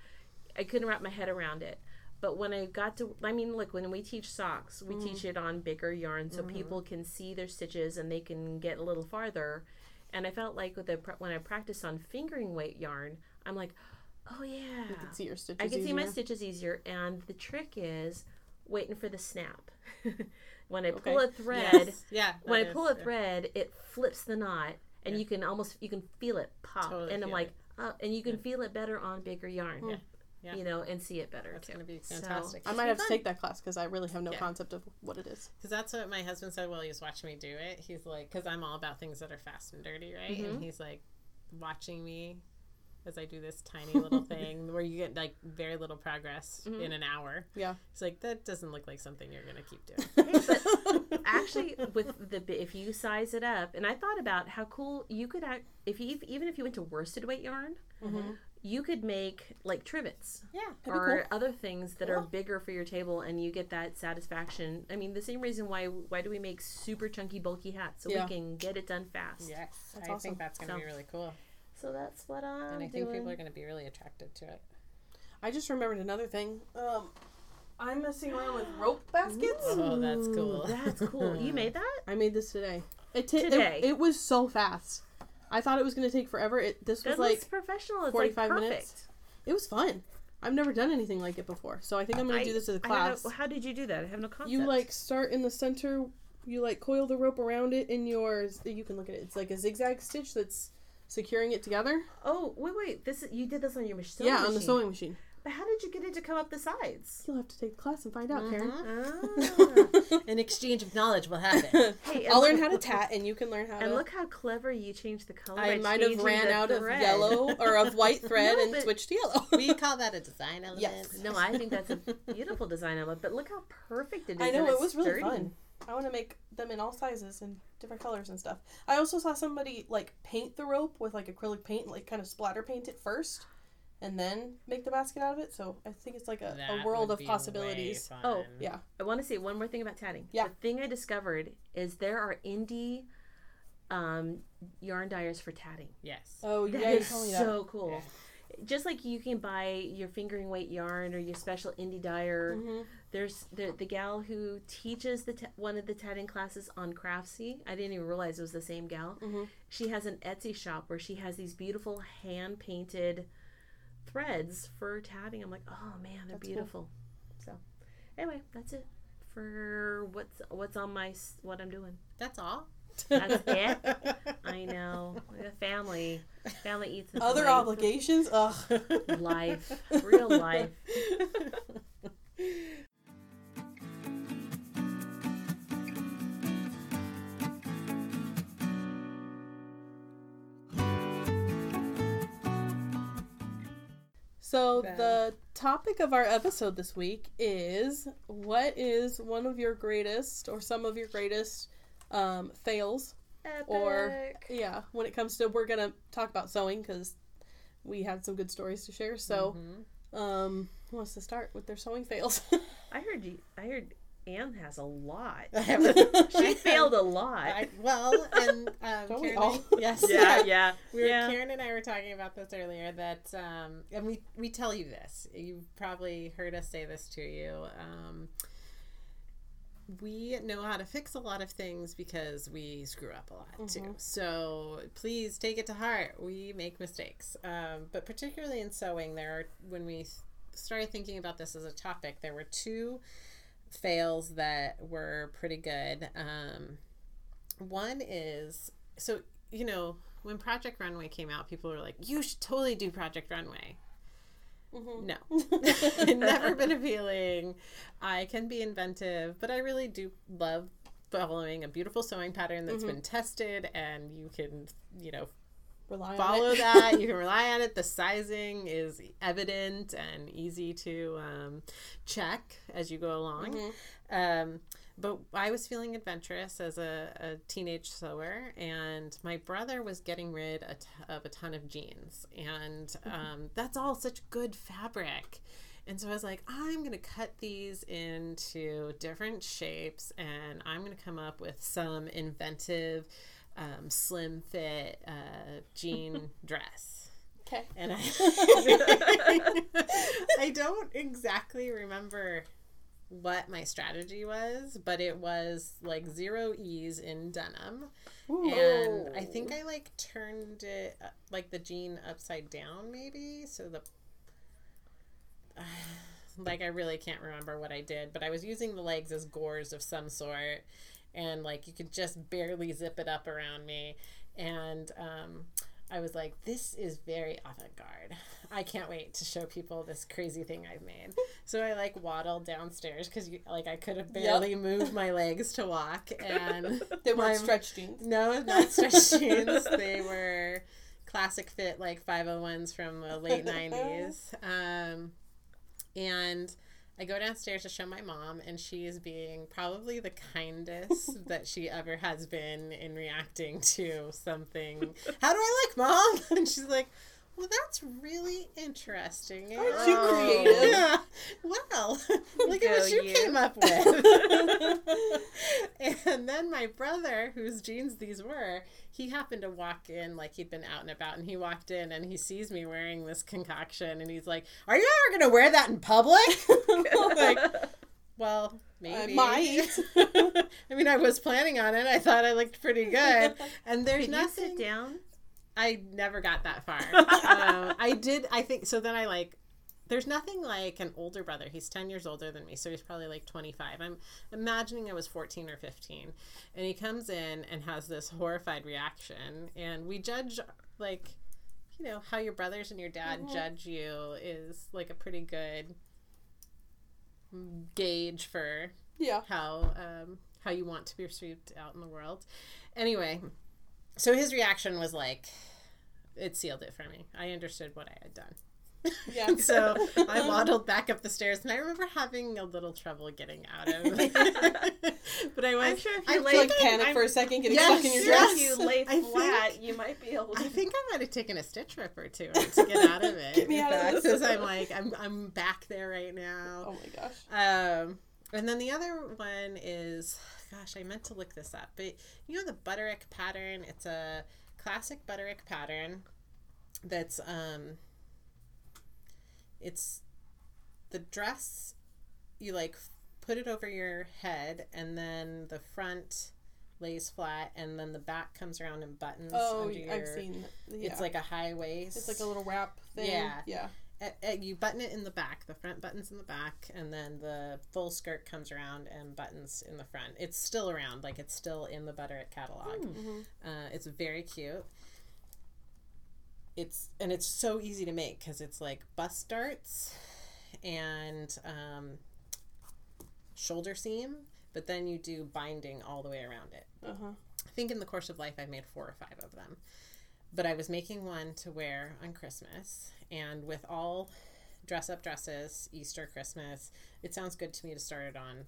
[SPEAKER 3] I couldn't wrap my head around it. But when I got to, I mean, look, when we teach socks, we teach it on bigger yarn so people can see their stitches and they can get a little farther. And I felt like with the when I practiced on fingering weight yarn, I'm like, oh yeah,
[SPEAKER 2] You can see your stitches.
[SPEAKER 3] I can see my stitches easier. And the trick is waiting for the snap. when I pull a thread,
[SPEAKER 1] Yes. Yeah.
[SPEAKER 3] when I pull
[SPEAKER 1] is-
[SPEAKER 3] a thread, it flips the knot, and
[SPEAKER 1] Yeah.
[SPEAKER 3] you can almost you can feel it pop,
[SPEAKER 1] Totally
[SPEAKER 3] and I'm like, oh, and you can feel it better on bigger yarn,
[SPEAKER 1] Yeah. Yeah.
[SPEAKER 3] you know, and see it better
[SPEAKER 1] That's
[SPEAKER 3] too.
[SPEAKER 1] going to be
[SPEAKER 3] So-
[SPEAKER 1] fantastic.
[SPEAKER 2] I might have to take that class because I really have no
[SPEAKER 1] Yeah.
[SPEAKER 2] concept of what it is.
[SPEAKER 1] Because that's what my husband said while he was watching me do it. He's like, because I'm all about things that are fast and dirty, right?
[SPEAKER 3] Mhm.
[SPEAKER 1] And he's like, watching me as I do this tiny little thing where you get like very little progress
[SPEAKER 3] Mhm.
[SPEAKER 1] in an hour.
[SPEAKER 2] Yeah.
[SPEAKER 1] It's like, that doesn't look like something you're going to keep doing.
[SPEAKER 3] But actually, with the if you size it up, and I thought about how cool you could act if you even if you went to worsted weight yarn,
[SPEAKER 2] Mm-hmm.
[SPEAKER 3] you could make like trivets
[SPEAKER 1] yeah.
[SPEAKER 3] Or other things that are bigger for your table, and you get that satisfaction. I mean, the same reason why why do we make super chunky, bulky hats so
[SPEAKER 2] Yeah.
[SPEAKER 3] we can get it done fast.
[SPEAKER 1] Yes.
[SPEAKER 2] That's
[SPEAKER 1] I
[SPEAKER 2] awesome.
[SPEAKER 1] think that's going to
[SPEAKER 3] So-
[SPEAKER 1] be really cool.
[SPEAKER 3] So that's what I'm
[SPEAKER 1] and I think
[SPEAKER 3] doing.
[SPEAKER 1] people are going to be really attracted to it.
[SPEAKER 2] I just remembered another thing. Um, I'm messing around with rope baskets.
[SPEAKER 1] Oh, that's cool.
[SPEAKER 3] That's cool. You made that?
[SPEAKER 2] I made this today. It, ta-
[SPEAKER 3] Today.
[SPEAKER 2] it it was so fast. I thought it was gonna take forever. It this was
[SPEAKER 3] That
[SPEAKER 2] like
[SPEAKER 3] professional. It's
[SPEAKER 2] 45
[SPEAKER 3] like
[SPEAKER 2] minutes. it was fun. I've never done anything like it before, so I think I'm gonna do this as a
[SPEAKER 3] I have
[SPEAKER 2] class.
[SPEAKER 3] no- how did you do that? I have no concept.
[SPEAKER 2] You like start in the center. You like coil the rope around it in yours. You can look at it. It's like a zigzag stitch that's securing it together.
[SPEAKER 3] Oh wait, wait. This is, you did this on your machine.
[SPEAKER 2] yeah, on the sewing machine.
[SPEAKER 3] But how did you get it to come up the sides?
[SPEAKER 2] You'll have to take the class and find out, Karen.
[SPEAKER 3] Ah.
[SPEAKER 1] An exchange of knowledge will happen.
[SPEAKER 3] hey,
[SPEAKER 2] I'll
[SPEAKER 3] look-
[SPEAKER 2] learn how to tat, and you can learn how to
[SPEAKER 3] And
[SPEAKER 2] to.
[SPEAKER 3] look how clever you changed the color.
[SPEAKER 2] I might have ran
[SPEAKER 3] the
[SPEAKER 2] out of yellow or of white thread
[SPEAKER 3] No,
[SPEAKER 2] and switched to yellow.
[SPEAKER 1] we call that a design element.
[SPEAKER 2] Yes.
[SPEAKER 3] No, I think that's a beautiful design element. But look how perfect it is.
[SPEAKER 2] I know it
[SPEAKER 3] it's
[SPEAKER 2] was really
[SPEAKER 3] sturdy.
[SPEAKER 2] fun. I want to make them in all sizes and different colors and stuff. I also saw somebody like paint the rope with like acrylic paint, like kind of splatter paint it first, and then make the basket out of it. So I think it's like a, a world of possibilities.
[SPEAKER 3] Oh.
[SPEAKER 2] Yeah,
[SPEAKER 3] I want to say one more thing about tatting.
[SPEAKER 2] Yeah.
[SPEAKER 3] The thing I discovered is there are indie um, yarn dyers for tatting.
[SPEAKER 1] Yes.
[SPEAKER 2] Oh,
[SPEAKER 3] That
[SPEAKER 2] yeah, you told me that.
[SPEAKER 3] so cool.
[SPEAKER 1] Yeah.
[SPEAKER 3] Just like you can buy your fingering weight yarn or your special indie dyer.
[SPEAKER 2] Mhm.
[SPEAKER 3] There's the the gal who teaches the one of the tatting classes on Craftsy. I didn't even realize it was the same gal.
[SPEAKER 2] Mhm.
[SPEAKER 3] She has an Etsy shop where she has these beautiful hand painted threads for tatting. I'm like, oh man, they're
[SPEAKER 2] That's cool.
[SPEAKER 3] beautiful. So, anyway, that's it for what's what's on my what I'm doing.
[SPEAKER 1] That's all.
[SPEAKER 3] That's it. I know. The family, family eats its
[SPEAKER 2] Other
[SPEAKER 3] life.
[SPEAKER 2] obligations? Ugh.
[SPEAKER 3] life, real life.
[SPEAKER 2] So
[SPEAKER 1] Bad.
[SPEAKER 2] the topic of our episode this week is what is one of your greatest or some of your greatest um, fails or yeah when it comes to we're gonna talk about sewing because we had some good stories to share so um who wants to start with their sewing fails
[SPEAKER 3] I heard you. I heard Anne has a lot. She failed a lot.
[SPEAKER 1] I, well, and um,
[SPEAKER 2] Don't we
[SPEAKER 1] Karen
[SPEAKER 2] all?
[SPEAKER 1] and- yes,
[SPEAKER 3] yeah, yeah,
[SPEAKER 1] We were,
[SPEAKER 3] yeah.
[SPEAKER 1] Karen and I were talking about this earlier. That um, and we we tell you this. You've probably heard us say this to you. Um, we know how to fix a lot of things because we screw up a lot too. So please take it to heart. We make mistakes, um, but particularly in sewing, there are when we started thinking about this as a topic, there were two fails that were pretty good. Um, one is so you know when Project Runway came out, people were like, "You should totally do Project Runway." No, never been appealing. I can be inventive, but I really do love following a beautiful sewing pattern that's been tested, and you can, you know,
[SPEAKER 2] rely on
[SPEAKER 1] follow
[SPEAKER 2] it.
[SPEAKER 1] that. You can rely on it. The sizing is evident and easy to um, check as you go along. Um, but I was feeling adventurous as a, a teenage sewer, and my brother was getting rid a t- of a ton of jeans, and um, that's all such good fabric. And so I was like, I'm going to cut these into different shapes, and I'm going to come up with some inventive, um, slim fit uh, jean dress.
[SPEAKER 2] okay
[SPEAKER 1] And I, I don't exactly remember what my strategy was, but it was like zero ease in denim. And I think I like turned it uh, like the jean upside down, maybe. So the like I really can't remember what I did, but I was using the legs as gores of some sort, and like you could just barely zip it up around me, and um, I was like, this is very avant garde. I can't wait to show people this crazy thing I've made. So I like waddled downstairs because like I could have barely moved my legs to walk, and
[SPEAKER 2] they weren't
[SPEAKER 1] my-
[SPEAKER 2] stretch jeans
[SPEAKER 1] no, not stretch jeans. They were classic fit, like 501s from the late 90s. Um, and I go downstairs to show my mom, and she is being probably the kindest that she ever has been in reacting to something. How do I look, mom? And she's like, well, that's really interesting.
[SPEAKER 2] Aren't you
[SPEAKER 3] Oh.
[SPEAKER 2] creative?
[SPEAKER 1] Yeah. Wow. Look at what you,
[SPEAKER 3] you.
[SPEAKER 1] came up with. and then my brother, whose jeans these were, he happened to walk in like he'd been out and about and he walked in and he sees me wearing this concoction and he's like, Are you ever gonna wear that in public? like, well, maybe.
[SPEAKER 2] might.
[SPEAKER 1] I mean I was planning on it. I thought I looked pretty good. And there's
[SPEAKER 3] you
[SPEAKER 1] nothing
[SPEAKER 3] sit down?
[SPEAKER 1] I never got that far. um, I did. I think so. Then I like. There's nothing like an older brother. He's ten years older than me, so he's probably like 25. I'm imagining I was 14 or 15, and he comes in and has this horrified reaction, and we judge like, you know, how your brothers and your dad judge you is like a pretty good gauge for
[SPEAKER 2] yeah
[SPEAKER 1] how um, how you want to be perceived out in the world. Anyway, so his reaction was like, it sealed it for me. I understood what I had done.
[SPEAKER 2] yeah
[SPEAKER 1] so I waddled back up the stairs, and I remember having a little trouble getting out of. but I was.
[SPEAKER 3] I'm sure if you lay-
[SPEAKER 2] like panic
[SPEAKER 1] I'm-
[SPEAKER 2] for a second getting
[SPEAKER 1] Yes,
[SPEAKER 2] stuck in your dress
[SPEAKER 3] If you lay
[SPEAKER 1] I think-
[SPEAKER 3] flat, you might be able
[SPEAKER 1] I think I might have taken a stitch rip or two to get out of it.
[SPEAKER 2] Get me out of this.
[SPEAKER 1] Because I'm like, I'm, I'm back there right now.
[SPEAKER 2] oh my gosh
[SPEAKER 1] Um, and then the other one is, gosh, I meant to look this up, but you know the Butterick pattern. It's a classic Butterick pattern. That's um. It's the dress. You like put it over your head, and then the front lays flat, and then the back comes around and buttons.
[SPEAKER 2] oh
[SPEAKER 1] under your,
[SPEAKER 2] i've seen yeah
[SPEAKER 1] It's like a high waist.
[SPEAKER 2] it's like a little wrap thing
[SPEAKER 1] Yeah.
[SPEAKER 2] yeah
[SPEAKER 1] you button it in the back. The front buttons in the back, and then the full skirt comes around and buttons in the front. It's still around, like it's still in the Butterick catalog. Uh, it's very cute. It's and it's so easy to make because it's like bust darts and um, shoulder seam, but then you do binding all the way around it.
[SPEAKER 2] Uh huh.
[SPEAKER 1] I think in the course of life, I've made four or five of them. But I was making one to wear on Christmas, and with all dress up dresses, Easter, Christmas, it sounds good to me to start it on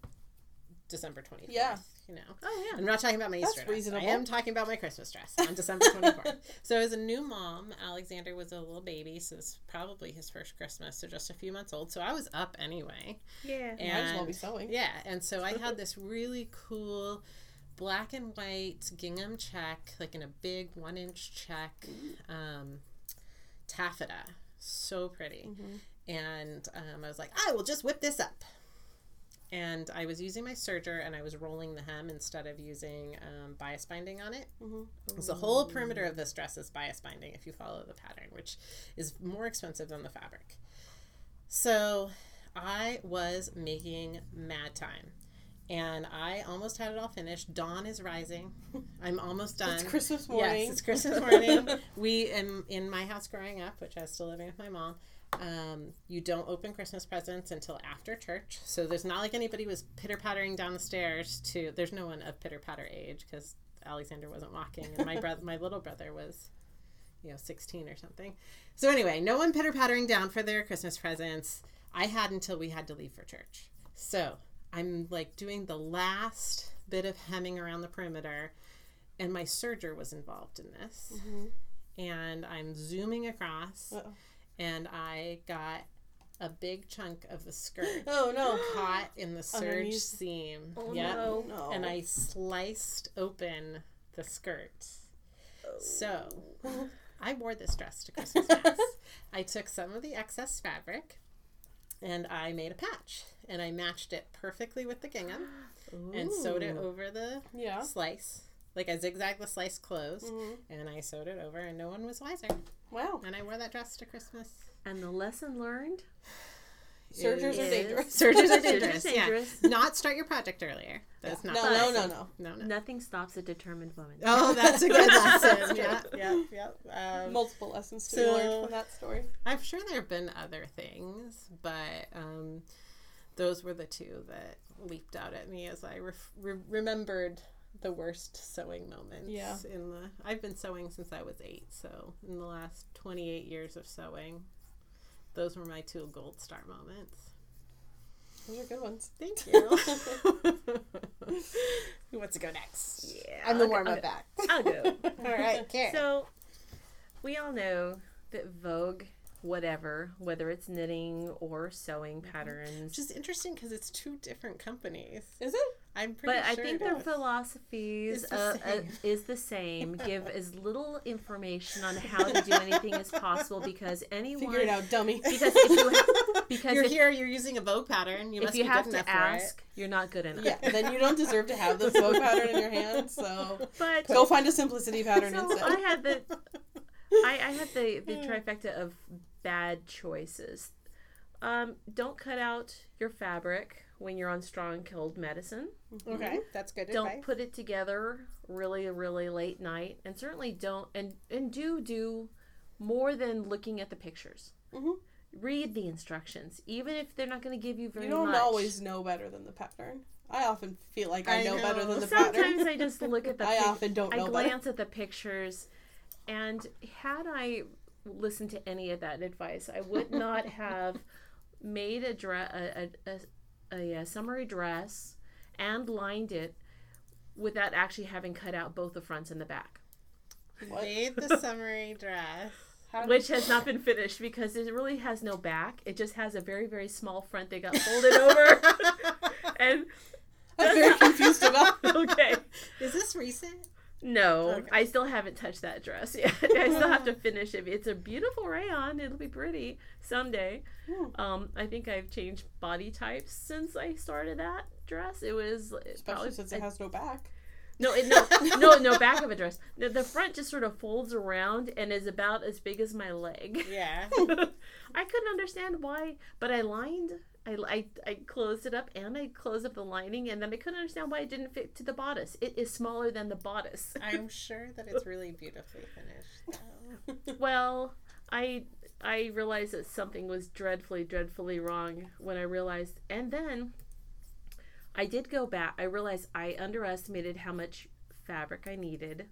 [SPEAKER 1] December 24th.
[SPEAKER 2] Yeah.
[SPEAKER 1] You know,
[SPEAKER 3] Oh yeah.
[SPEAKER 1] I'm not talking about my
[SPEAKER 2] That's
[SPEAKER 1] Easter dress.
[SPEAKER 2] reasonable.
[SPEAKER 1] I am talking about my Christmas dress on December 24th. so as a new mom, Alexander was a little baby, so it's probably his first Christmas, so just a few months old. So I was up anyway.
[SPEAKER 3] Yeah.
[SPEAKER 2] Might as well be sewing.
[SPEAKER 1] Yeah, and so I had this really cool black and white gingham check, like in a big one inch check, um, taffeta. So pretty. And um, I was like, I will just whip this up. And I was using my serger and I was rolling the hem instead of using um, bias binding on it.
[SPEAKER 2] Mhm.
[SPEAKER 1] So the whole perimeter of this dress is bias binding if you follow the pattern, which is more expensive than the fabric. So I was making mad time. And I almost had it all finished. Dawn is rising. I'm almost done.
[SPEAKER 2] It's Christmas morning.
[SPEAKER 1] Yes, it's Christmas morning. we in in my house growing up, which I was still living with my mom. Um, you don't open Christmas presents until after church. So there's not like anybody was pitter pattering down the stairs to. There's no one of pitter patter age because Alexander wasn't walking, and my brother, my little brother, was, you know, 16 or something. So anyway, no one pitter pattering down for their Christmas presents. I had until we had to leave for church. So I'm like doing the last bit of hemming around the perimeter, and my serger was involved in this. And I'm zooming across,
[SPEAKER 2] Uh-oh.
[SPEAKER 1] and I got a big chunk of the skirt
[SPEAKER 2] Oh no.
[SPEAKER 1] caught in the serge
[SPEAKER 2] Underneath.
[SPEAKER 1] seam.
[SPEAKER 3] Oh,
[SPEAKER 1] Yep.
[SPEAKER 3] no.
[SPEAKER 2] No.
[SPEAKER 1] And I sliced open the skirt. So I wore this dress to Christmas mass. I took some of the excess fabric and I made a patch and I matched it perfectly with the gingham and sewed it over the
[SPEAKER 2] Yeah.
[SPEAKER 1] slice. Like I zigzagged the slice closed
[SPEAKER 2] Mhm.
[SPEAKER 1] and I sewed it over and no one was wiser.
[SPEAKER 2] Wow.
[SPEAKER 1] And I wore that dress to Christmas.
[SPEAKER 3] And the lesson learned.
[SPEAKER 2] Sergers are dangerous.
[SPEAKER 1] Sergers are
[SPEAKER 3] Sergers
[SPEAKER 1] dangerous.
[SPEAKER 3] dangerous.
[SPEAKER 1] Yeah. Not start your project earlier. That's not
[SPEAKER 2] No,
[SPEAKER 1] the
[SPEAKER 2] no, no, no.
[SPEAKER 1] no, no.
[SPEAKER 3] Nothing stops a determined woman.
[SPEAKER 1] Oh, that's a good lesson. yeah, yeah, yeah. Um,
[SPEAKER 2] Multiple lessons to
[SPEAKER 1] so-
[SPEAKER 2] be learned from that story.
[SPEAKER 1] I'm sure there have been other things, but um, those were the two that leaped out at me as I ref- re- remembered the worst sewing moments.
[SPEAKER 2] Yeah.
[SPEAKER 1] In the I've been sewing since I was eight, so in the last 28 years of sewing, those were my two gold star moments.
[SPEAKER 2] Those are good ones.
[SPEAKER 1] Thank you. Who wants to go next?
[SPEAKER 3] Yeah,
[SPEAKER 1] I'm the warm up back.
[SPEAKER 3] I'll go.
[SPEAKER 1] All right, Karen.
[SPEAKER 3] So, we all know that Vogue, whatever, whether it's knitting or sewing patterns,
[SPEAKER 1] Which is interesting because it's two different companies.
[SPEAKER 2] Is it?
[SPEAKER 1] I'm pretty sure.
[SPEAKER 3] but I think
[SPEAKER 1] it
[SPEAKER 3] their
[SPEAKER 1] is.
[SPEAKER 3] philosophies
[SPEAKER 1] It's the
[SPEAKER 3] uh, uh, is the same. Give as little information on how to do anything as possible because anyone
[SPEAKER 2] Figure it out, dummy.
[SPEAKER 3] because if you ha- because
[SPEAKER 1] You're
[SPEAKER 3] if,
[SPEAKER 1] here, you're using a Vogue pattern. You
[SPEAKER 3] if
[SPEAKER 1] must
[SPEAKER 3] you
[SPEAKER 1] be
[SPEAKER 3] have
[SPEAKER 1] good
[SPEAKER 3] to
[SPEAKER 1] enough for
[SPEAKER 3] ask, you're not good enough.
[SPEAKER 2] yeah, then you don't deserve to have this bow pattern in your hand. So
[SPEAKER 3] But
[SPEAKER 2] go find a simplicity pattern
[SPEAKER 3] so
[SPEAKER 2] instead.
[SPEAKER 3] I had the I, I had the the trifecta of bad choices. Um, don't cut out your fabric when you're on strong cold medicine.
[SPEAKER 1] it. Okay, that's good
[SPEAKER 3] Don't
[SPEAKER 1] advice.
[SPEAKER 3] put it together really really late night, and certainly don't and and do do more than looking at the pictures.
[SPEAKER 2] Mhm.
[SPEAKER 3] Read the instructions, even if they're not going to give you very
[SPEAKER 2] You don't
[SPEAKER 3] much.
[SPEAKER 2] always know better than the pattern. I often feel like I,
[SPEAKER 1] I
[SPEAKER 2] know, better than the
[SPEAKER 3] Sometimes
[SPEAKER 2] pattern.
[SPEAKER 3] Sometimes I just look at the.
[SPEAKER 2] I
[SPEAKER 3] pic-
[SPEAKER 2] often don't
[SPEAKER 3] I
[SPEAKER 2] know better.
[SPEAKER 3] glance at the pictures, and had I listened to any of that advice, I would not have made a dress, a, a, a, a summary dress, and lined it without actually having cut out both the fronts and the back,
[SPEAKER 2] What?
[SPEAKER 1] Made the summary dress.
[SPEAKER 2] How
[SPEAKER 3] which has not been finished because it really has no back. It just has a very very small front. They got folded over, and
[SPEAKER 2] I'm very confused about.
[SPEAKER 3] okay.
[SPEAKER 1] Is this recent?
[SPEAKER 3] No,
[SPEAKER 1] Okay.
[SPEAKER 3] I still haven't touched that dress yet. I still have to finish it. It's a beautiful rayon. It'll be pretty someday.
[SPEAKER 2] Hmm.
[SPEAKER 3] Um, I think I've changed body types since I started that dress. It was
[SPEAKER 2] Especially
[SPEAKER 3] probably
[SPEAKER 2] since it has no back.
[SPEAKER 3] No, it, no, no, no. Back of a dress. No, the front just sort of folds around and is about as big as my leg.
[SPEAKER 1] Yeah.
[SPEAKER 3] I couldn't understand why, but I lined. I, I, I closed it up and I closed up the lining, and then I couldn't understand why it didn't fit to the bodice. It is smaller than the bodice.
[SPEAKER 1] I'm sure that it's really beautifully finished. though.
[SPEAKER 3] well, I I realized that something was dreadfully, dreadfully wrong when I realized, and then I did go back. I realized I underestimated how much fabric I needed,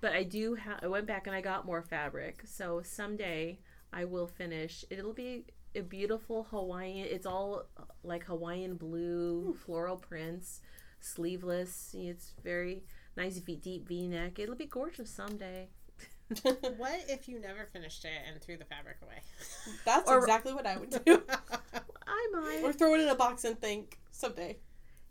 [SPEAKER 3] but I do. Ha- I went back and I got more fabric. So someday I will finish. It'll be a beautiful Hawaiian. It's all like Hawaiian blue floral prints, sleeveless. It's very nice, v- deep V neck. It'll be gorgeous someday.
[SPEAKER 1] what if you never finished it and threw the fabric away?
[SPEAKER 2] That's
[SPEAKER 3] Or-
[SPEAKER 2] exactly what I would do.
[SPEAKER 3] I might.
[SPEAKER 2] or throw it in a box and think someday.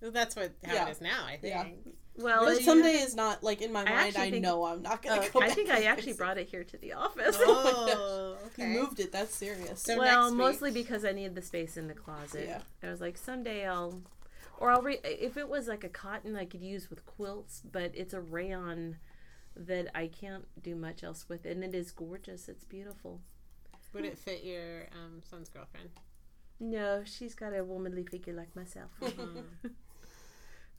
[SPEAKER 1] That's what how
[SPEAKER 2] Yeah.
[SPEAKER 1] it is now. I think.
[SPEAKER 2] Yeah.
[SPEAKER 3] well,
[SPEAKER 2] But
[SPEAKER 3] it's-
[SPEAKER 2] someday is not like in my
[SPEAKER 3] I
[SPEAKER 2] mind.
[SPEAKER 3] actually
[SPEAKER 2] I
[SPEAKER 3] think-
[SPEAKER 2] know I'm not gonna
[SPEAKER 3] Uh,
[SPEAKER 2] go.
[SPEAKER 3] I think
[SPEAKER 2] and
[SPEAKER 3] I actually
[SPEAKER 2] fix
[SPEAKER 3] brought it here to the office.
[SPEAKER 1] Oh, okay.
[SPEAKER 2] You moved it. That's serious.
[SPEAKER 1] So
[SPEAKER 3] well, mostly because I needed the space in the closet.
[SPEAKER 2] Yeah.
[SPEAKER 3] I was like, someday I'll, or I'll re- if it was like a cotton I could use with quilts, but it's a rayon that I can't do much else with, and it is gorgeous. It's beautiful.
[SPEAKER 1] Would it fit your um, son's girlfriend?
[SPEAKER 3] No, she's got a womanly figure like myself.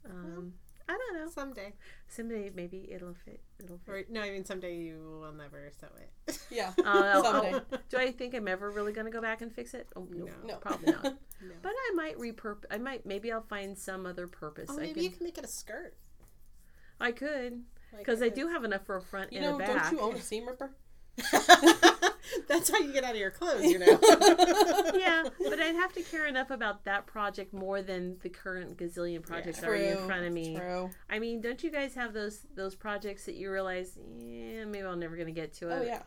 [SPEAKER 3] um, I don't know.
[SPEAKER 1] Someday.
[SPEAKER 3] Someday maybe it'll fit. It'll fit.
[SPEAKER 1] Or no, I mean someday you will never sew it.
[SPEAKER 2] yeah.
[SPEAKER 3] Uh,
[SPEAKER 2] Someday.
[SPEAKER 3] I'll- do I think I'm ever really gonna go back and fix it? Oh, no,
[SPEAKER 1] No.
[SPEAKER 2] No.
[SPEAKER 3] probably not.
[SPEAKER 1] No.
[SPEAKER 3] But I might repurpose. I might maybe I'll find some other purpose.
[SPEAKER 1] Oh,
[SPEAKER 3] I
[SPEAKER 1] maybe
[SPEAKER 3] can.
[SPEAKER 1] you can make it a skirt.
[SPEAKER 3] I could
[SPEAKER 1] Like
[SPEAKER 3] because I
[SPEAKER 1] it-
[SPEAKER 3] do have enough for a front
[SPEAKER 2] You
[SPEAKER 3] and
[SPEAKER 2] know,
[SPEAKER 3] a back.
[SPEAKER 2] don't you own a seam ripper?
[SPEAKER 1] That's how you get out of your clothes, you know.
[SPEAKER 3] yeah, but I'd have to care enough about that project more than the current gazillion projects already in front of me.
[SPEAKER 2] True.
[SPEAKER 3] I mean, don't you guys have those those projects that you realize, yeah, maybe I'm never gonna get to oh, it.
[SPEAKER 2] Oh yeah.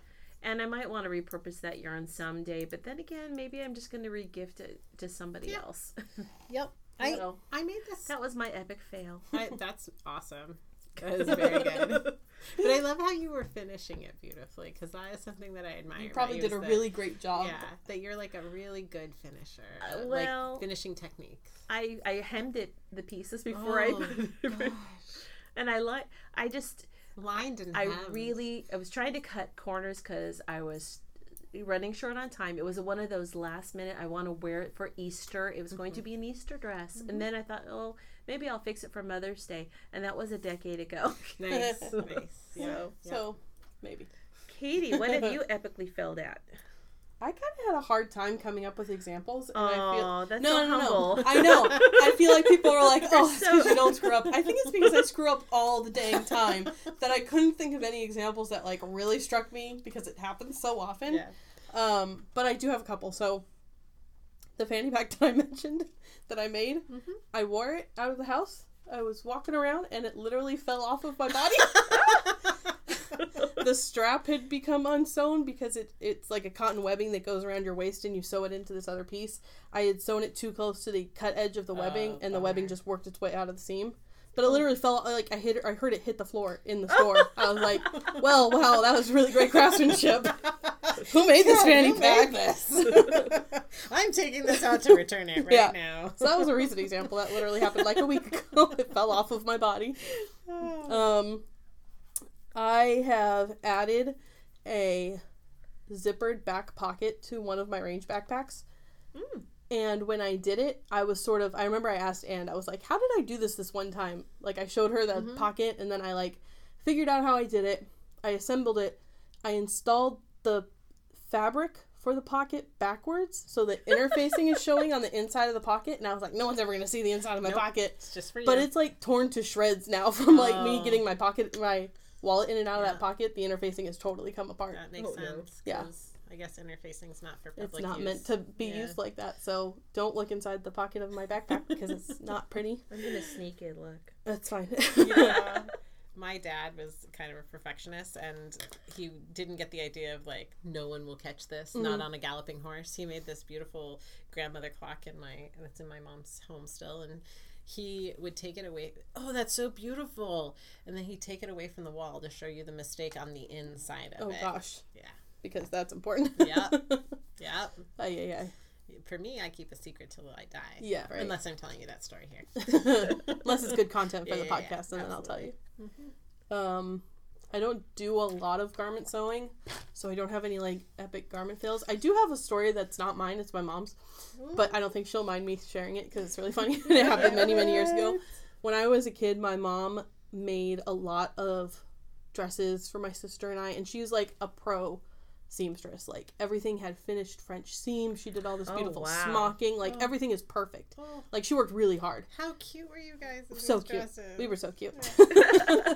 [SPEAKER 3] And I might want to repurpose that yarn someday, but then again, maybe I'm just gonna regift it to somebody
[SPEAKER 1] Yeah.
[SPEAKER 3] else.
[SPEAKER 1] yep. I I made this.
[SPEAKER 3] that was my epic fail.
[SPEAKER 1] I, that's awesome. That is very good. But I love how you were finishing it beautifully because that is something that I admire.
[SPEAKER 2] You probably did a
[SPEAKER 1] that-
[SPEAKER 2] really great job.
[SPEAKER 1] yeah that you're like a really good finisher.
[SPEAKER 3] Uh, well-
[SPEAKER 1] like finishing techniques.
[SPEAKER 3] I I hemmed it the pieces before I
[SPEAKER 1] Oh,
[SPEAKER 3] put it in. and I like I just
[SPEAKER 1] Lined and
[SPEAKER 3] I
[SPEAKER 1] hemmed.
[SPEAKER 3] really I was trying to cut corners because I was running short on time. It was one of those last minute. I want to wear it for Easter. It was going to be an Easter dress, and then I thought, oh, maybe I'll fix it for Mother's Day, and that was a decade ago.
[SPEAKER 1] nice, nice. Yeah.
[SPEAKER 3] So,
[SPEAKER 2] So maybe.
[SPEAKER 3] Katie, what have you epically failed at?
[SPEAKER 2] I kind of had a hard time coming up with examples, and I feel
[SPEAKER 3] Oh, that's
[SPEAKER 2] no,
[SPEAKER 3] so
[SPEAKER 2] no, no,
[SPEAKER 3] humble.
[SPEAKER 2] no. I know. I feel like people are like, "Oh,
[SPEAKER 3] so-
[SPEAKER 2] because you don't screw up." I think it's because I screw up all the dang time that I couldn't think of any examples that like really struck me because it happens so often.
[SPEAKER 1] Yeah.
[SPEAKER 2] Um, but I do have a couple. So the fanny pack that I mentioned that I made,
[SPEAKER 1] Mhm.
[SPEAKER 2] I wore it out of the house. I was walking around and it literally fell off of my body. the strap had become unsewn because it it's like a cotton webbing that goes around your waist and you sew it into this other piece. I had sewn it too close to the cut edge of the webbing
[SPEAKER 1] Oh,
[SPEAKER 2] and the webbing just worked its way out of the seam. But it literally fell like I hit I heard it hit the floor in the store. I was like, "Well, wow, that was really great craftsmanship. Who made this
[SPEAKER 1] Yeah,
[SPEAKER 2] fanny pack?"
[SPEAKER 1] this? I'm taking this out to return it right
[SPEAKER 2] Yeah.
[SPEAKER 1] now.
[SPEAKER 2] So that was a recent example that literally happened like a week ago. It fell off of my body. Um, I have added a zippered back pocket to one of my range backpacks.
[SPEAKER 3] Mm.
[SPEAKER 2] And when I did it, I was sort of I remember I asked Anne, I was like, "How did I do this this one time?" Like I showed her the mm-hmm. pocket and then I like figured out how I did it. I assembled it. I installed the fabric for the pocket backwards so the interfacing is showing on the inside of the pocket and I was like, "No one's ever going to see the inside of my
[SPEAKER 1] Nope.
[SPEAKER 2] pocket."
[SPEAKER 1] It's just for you.
[SPEAKER 2] But it's like torn to shreds now from like me
[SPEAKER 1] Oh.
[SPEAKER 2] getting my pocket my wallet in and out of that pocket. The interfacing has totally come apart.
[SPEAKER 1] that makes
[SPEAKER 3] Oh,
[SPEAKER 1] sense.
[SPEAKER 2] Yeah.
[SPEAKER 1] I guess interfacing's not for public.
[SPEAKER 2] It's not
[SPEAKER 1] use.
[SPEAKER 2] meant to be
[SPEAKER 1] Yeah.
[SPEAKER 2] used like that. So don't look inside the pocket of my backpack because it's not pretty.
[SPEAKER 3] I'm gonna sneak a look.
[SPEAKER 2] That's fine.
[SPEAKER 1] yeah. My dad was kind of a perfectionist and he didn't get the idea of like no one will catch this, not mm-hmm. on a galloping horse. He made this beautiful grandmother clock in my that's in my mom's home still and he would take it away. Oh, that's so beautiful. And then he'd take it away from the wall to show you the mistake on the inside of
[SPEAKER 2] oh
[SPEAKER 1] it.
[SPEAKER 2] Oh gosh,
[SPEAKER 1] Yeah.
[SPEAKER 2] Because that's important.
[SPEAKER 1] Yeah. Yeah.
[SPEAKER 2] Ay, ay, ay.
[SPEAKER 1] For me, I keep a secret till I die.
[SPEAKER 2] Yeah, right.
[SPEAKER 1] Unless I'm telling you that story here.
[SPEAKER 2] Unless it's good content for
[SPEAKER 1] Yeah,
[SPEAKER 2] the
[SPEAKER 1] yeah, yeah,
[SPEAKER 2] podcast, and then I'll tell you.
[SPEAKER 1] absolutely.
[SPEAKER 2] Um, I don't do a lot of garment sewing, so I don't have any like epic garment fails. I do have a story that's not mine; it's my mom's, but I don't think she'll mind me sharing it because it's really funny. it happened many, many years ago. When I was a kid, my mom made a lot of dresses for my sister and I, and she was like a pro seamstress. Like everything had finished French seams. She did all this
[SPEAKER 3] Oh,
[SPEAKER 2] beautiful
[SPEAKER 3] wow.
[SPEAKER 2] smocking. Like everything is perfect.
[SPEAKER 1] Oh,
[SPEAKER 2] Like she worked really hard.
[SPEAKER 1] how cute were you guys? In
[SPEAKER 2] So cute.
[SPEAKER 1] Dresses?
[SPEAKER 2] We were so cute.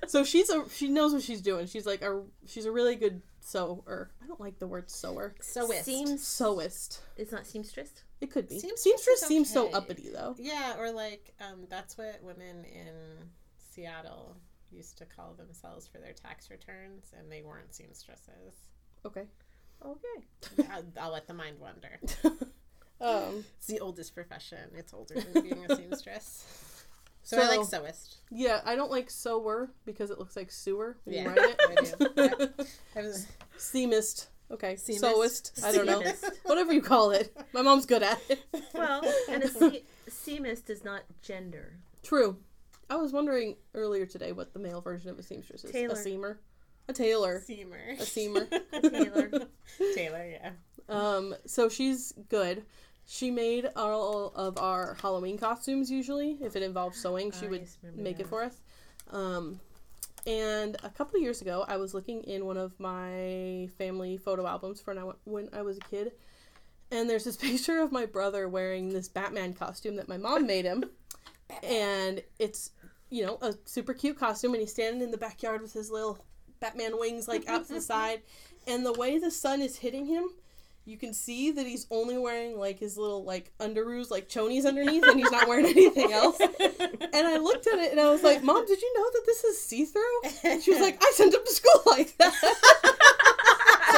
[SPEAKER 2] so she's a she knows what she's doing. She's like a she's a really good sewer. I don't like the word sewer.
[SPEAKER 1] sewist.
[SPEAKER 3] Seems
[SPEAKER 2] Sewist.
[SPEAKER 3] it's not seamstress.
[SPEAKER 2] It could be.
[SPEAKER 1] Seamstress
[SPEAKER 2] Seamstress
[SPEAKER 1] is
[SPEAKER 2] seems so uppity though.
[SPEAKER 1] Yeah, or like um, that's what women in Seattle used to call themselves for their tax returns, and they weren't seamstresses.
[SPEAKER 2] Okay.
[SPEAKER 3] Okay.
[SPEAKER 1] I'll, I'll let the mind wander.
[SPEAKER 2] Um.
[SPEAKER 1] It's the oldest profession. It's older than being a seamstress. So, I like sewist.
[SPEAKER 2] Yeah, I don't like sewer because it looks like sewer when
[SPEAKER 1] Yeah,
[SPEAKER 2] you write
[SPEAKER 1] I do.
[SPEAKER 2] it.
[SPEAKER 1] Yeah. I was
[SPEAKER 2] Seamist. Okay.
[SPEAKER 1] Seamist.
[SPEAKER 2] Sewist. I don't know. Whatever you call it. My mom's good at it.
[SPEAKER 3] Well, and a se- seamist is not gender.
[SPEAKER 2] True. I was wondering earlier today what the male version of a seamstress is.
[SPEAKER 3] Tailor.
[SPEAKER 2] A seamer. A tailor.
[SPEAKER 1] seamer.
[SPEAKER 2] A seamer.
[SPEAKER 3] Taylor.
[SPEAKER 1] Taylor, yeah.
[SPEAKER 2] Um, so she's good. She made all of our Halloween costumes usually. If it involved sewing, she
[SPEAKER 3] I
[SPEAKER 2] would make it for us. Um, and a couple of years ago, I was looking in one of my family photo albums for when I, wa- when I was a kid. And there's this picture of my brother wearing this Batman costume that my mom made him. and it's, you know, a super cute costume. And he's standing in the backyard with his little Batman wings like out to the side. And the way the sun is hitting him, you can see that he's only wearing like his little like underoos, like chonies underneath, and he's not wearing anything else. And I looked at it and I was like, Mom, did you know that this is see through? And she was like, I sent him to school like that.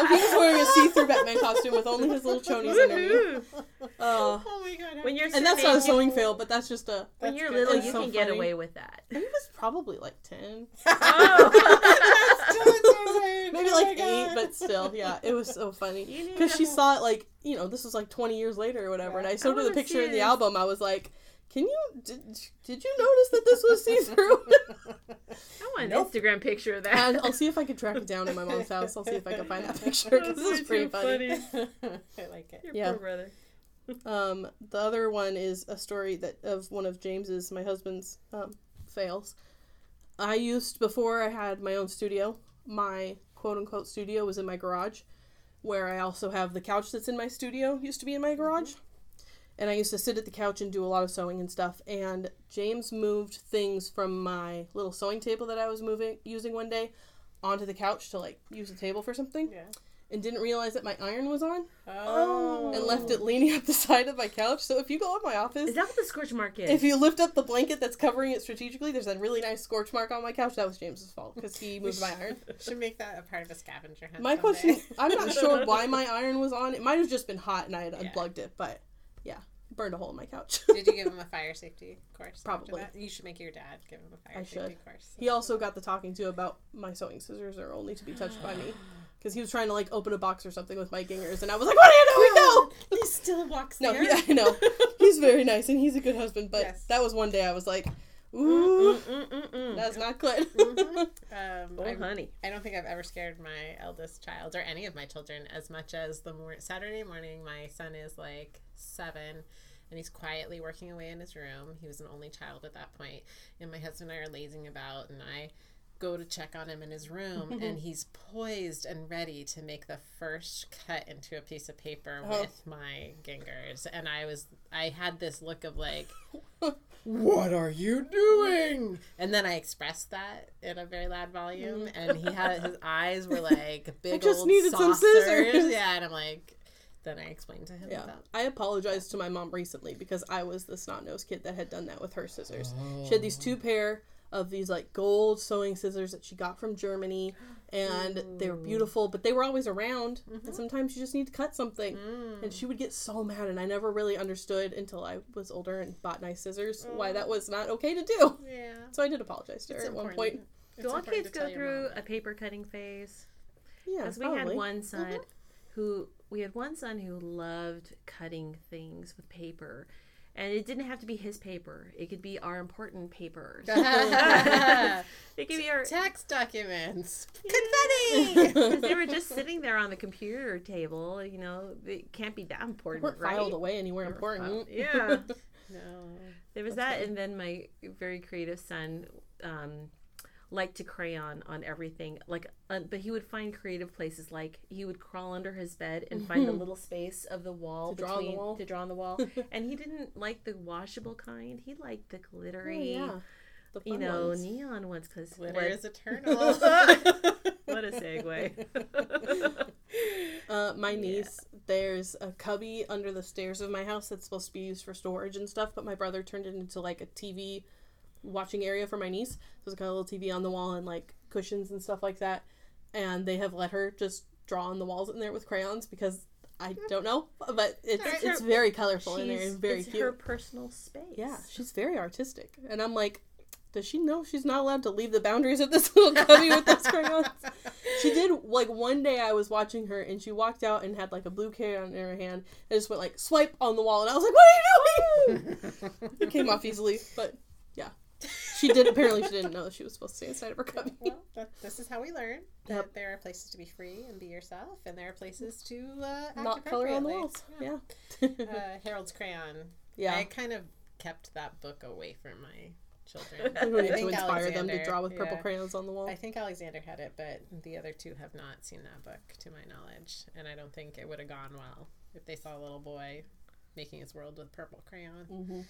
[SPEAKER 2] So he was wearing a see through Batman costume with only his little chonies underneath.
[SPEAKER 3] Woohoo!
[SPEAKER 2] Uh,
[SPEAKER 1] Oh my god.
[SPEAKER 3] When you're
[SPEAKER 2] and that's not a sewing fail, but that's just a.
[SPEAKER 3] when you're
[SPEAKER 1] good.
[SPEAKER 3] little, you
[SPEAKER 2] so
[SPEAKER 3] can get away with that.
[SPEAKER 2] He was probably like 10.
[SPEAKER 3] Oh.
[SPEAKER 2] Maybe like 8, but still, yeah, it was so funny. Because she saw it like, you know, this was like 20 years later or whatever. And I showed her the picture in the album. I was like, can you, did, did you notice that this was see through?
[SPEAKER 3] I want an
[SPEAKER 1] Nope.
[SPEAKER 3] Instagram picture of that.
[SPEAKER 2] and I'll see if I can track it down in my mom's house. I'll see if I can find that picture because this is pretty
[SPEAKER 3] too
[SPEAKER 2] funny.
[SPEAKER 1] I like it.
[SPEAKER 3] Your
[SPEAKER 2] Yeah.
[SPEAKER 3] poor brother.
[SPEAKER 2] Um, the other one is a story that of one of James's, my husband's, um, fails. I used before I had my own studio. My quote unquote studio was in my garage, where I also have the couch that's in my studio. Used to be in my garage, and I used to sit at the couch and do a lot of sewing and stuff. And James moved things from my little sewing table that I was moving using one day onto the couch to like use the table for something,
[SPEAKER 1] Yeah.
[SPEAKER 2] and didn't realize that my iron was on
[SPEAKER 1] Oh.
[SPEAKER 2] and left it leaning up the side of my couch. So if you go in my office,
[SPEAKER 3] Is that what the scorch mark is?
[SPEAKER 2] if you lift up the blanket that's covering it strategically, there's a really nice scorch mark on my couch. That was James's fault because he moved my iron.
[SPEAKER 1] Should make that a part of a scavenger hunt.
[SPEAKER 2] My
[SPEAKER 1] someday.
[SPEAKER 2] question, I'm not sure why my iron was on. It might have just been hot and I had
[SPEAKER 1] Yeah.
[SPEAKER 2] unplugged it, but yeah, burned a hole in my couch.
[SPEAKER 1] Did you give him a fire safety course?
[SPEAKER 2] Probably.
[SPEAKER 1] You should make your dad give him a fire
[SPEAKER 2] I
[SPEAKER 1] safety
[SPEAKER 2] should.
[SPEAKER 1] course.
[SPEAKER 2] he also got the talking to about my sewing scissors are only to be touched by me because he was trying to like open a box or something with my Ginghers, and I was like, "What do you doing? No!"
[SPEAKER 1] He still walks
[SPEAKER 2] No,
[SPEAKER 1] there.
[SPEAKER 2] yeah, I know. He's very nice and he's a good husband, but
[SPEAKER 1] Yes.
[SPEAKER 2] that was one day I was like, "Ooh,
[SPEAKER 3] Mm-mm-mm-mm.
[SPEAKER 2] that's not good."
[SPEAKER 1] Um,
[SPEAKER 3] Oh,
[SPEAKER 1] I,
[SPEAKER 3] honey.
[SPEAKER 1] I don't think I've ever scared my eldest child or any of my children as much as the mor- Saturday morning. My son is like seven, and he's quietly working away in his room. He was an only child at that point, and my husband and I are lazing about, and I go to check on him in his room, and he's poised and ready to make the first cut into a piece of paper
[SPEAKER 2] Oh.
[SPEAKER 1] with my Ginghers, and I was I had this look of like. What are you doing? And then I expressed that in a very loud volume, mm. and he had his eyes were like big I
[SPEAKER 2] just
[SPEAKER 1] old
[SPEAKER 2] needed some scissors.
[SPEAKER 1] Yeah, and I'm like, then I explained to him
[SPEAKER 2] Yeah,
[SPEAKER 1] about.
[SPEAKER 2] I apologized to my mom recently because I was the snot nosed kid that had done that with her scissors. She had these oh. two pair of these like gold sewing scissors that she got from Germany, and they were beautiful, but they were always around. And sometimes you just need to cut something, and she would get so mad, and I never really understood until I was older and bought nice scissors why that was not okay to do.
[SPEAKER 1] Yeah,
[SPEAKER 2] So I did apologize to her
[SPEAKER 1] it's
[SPEAKER 2] at one point.
[SPEAKER 1] It's
[SPEAKER 3] Do all kids go through a paper cutting phase?
[SPEAKER 2] Yeah,
[SPEAKER 3] Because we had one son who we had one son who loved cutting things with paper. And it didn't have to be his paper. It could be our important papers. it could be our
[SPEAKER 1] Tax documents.
[SPEAKER 3] Confetti!
[SPEAKER 1] Confetti!
[SPEAKER 3] Because they were just sitting there on the computer table. You know, it can't be that important,
[SPEAKER 2] weren't
[SPEAKER 3] right?
[SPEAKER 2] filed away anywhere
[SPEAKER 3] They
[SPEAKER 2] important.
[SPEAKER 3] filed- Yeah.
[SPEAKER 1] no.
[SPEAKER 3] There was
[SPEAKER 2] That's
[SPEAKER 3] that,
[SPEAKER 2] funny.
[SPEAKER 3] and then my very creative son um, liked to crayon on everything. Like, uh, but he would find creative places. Like he would crawl under his bed and find the little space of the wall
[SPEAKER 2] To draw on the wall?
[SPEAKER 3] to draw on the wall. and he didn't like the washable kind. He liked the
[SPEAKER 2] Oh,
[SPEAKER 3] glittery,
[SPEAKER 2] yeah. The
[SPEAKER 3] you know,
[SPEAKER 2] ones.
[SPEAKER 3] neon ones. Because
[SPEAKER 1] Glitter is eternal.
[SPEAKER 3] what a segue.
[SPEAKER 2] Uh, my niece, there's a cubby under the stairs of my house that's supposed to be used for storage and stuff, but my brother turned it into like a TV watching area for my niece. So it's got a little TV on the wall and like cushions and stuff like that. And they have let her just draw on the walls in there with crayons because I don't know, but it's
[SPEAKER 1] Alright.
[SPEAKER 2] it's very colorful in there and very
[SPEAKER 3] it's
[SPEAKER 2] cute.
[SPEAKER 3] her personal space.
[SPEAKER 2] Yeah, she's very artistic, and I'm like, does she know she's not allowed to leave the boundaries of this little cubby with those crayons? She did like one day I was watching her and she walked out and had like a blue crayon in her hand and just went like swipe on the wall and I was like, What are you doing? it came off easily, but yeah. She did apparently she didn't know she was supposed to stay inside of her cubby.
[SPEAKER 1] well, that, this is how we learn that
[SPEAKER 2] Yep.
[SPEAKER 1] there are places to be free and be yourself, and there are places to uh, act
[SPEAKER 2] Not color on the walls. Yeah.
[SPEAKER 1] Yeah. Uh, Harold's Crayon.
[SPEAKER 2] Yeah.
[SPEAKER 1] I kind of kept that book away from my children.
[SPEAKER 2] To
[SPEAKER 1] think
[SPEAKER 2] inspire them to
[SPEAKER 1] Alexander-
[SPEAKER 2] draw with purple
[SPEAKER 1] yeah.
[SPEAKER 2] crayons on the wall.
[SPEAKER 1] I think Alexander had it, but the other two have not seen that book to my knowledge, and I don't think it would have gone well if they saw a little boy making his world with purple crayon.
[SPEAKER 2] hmm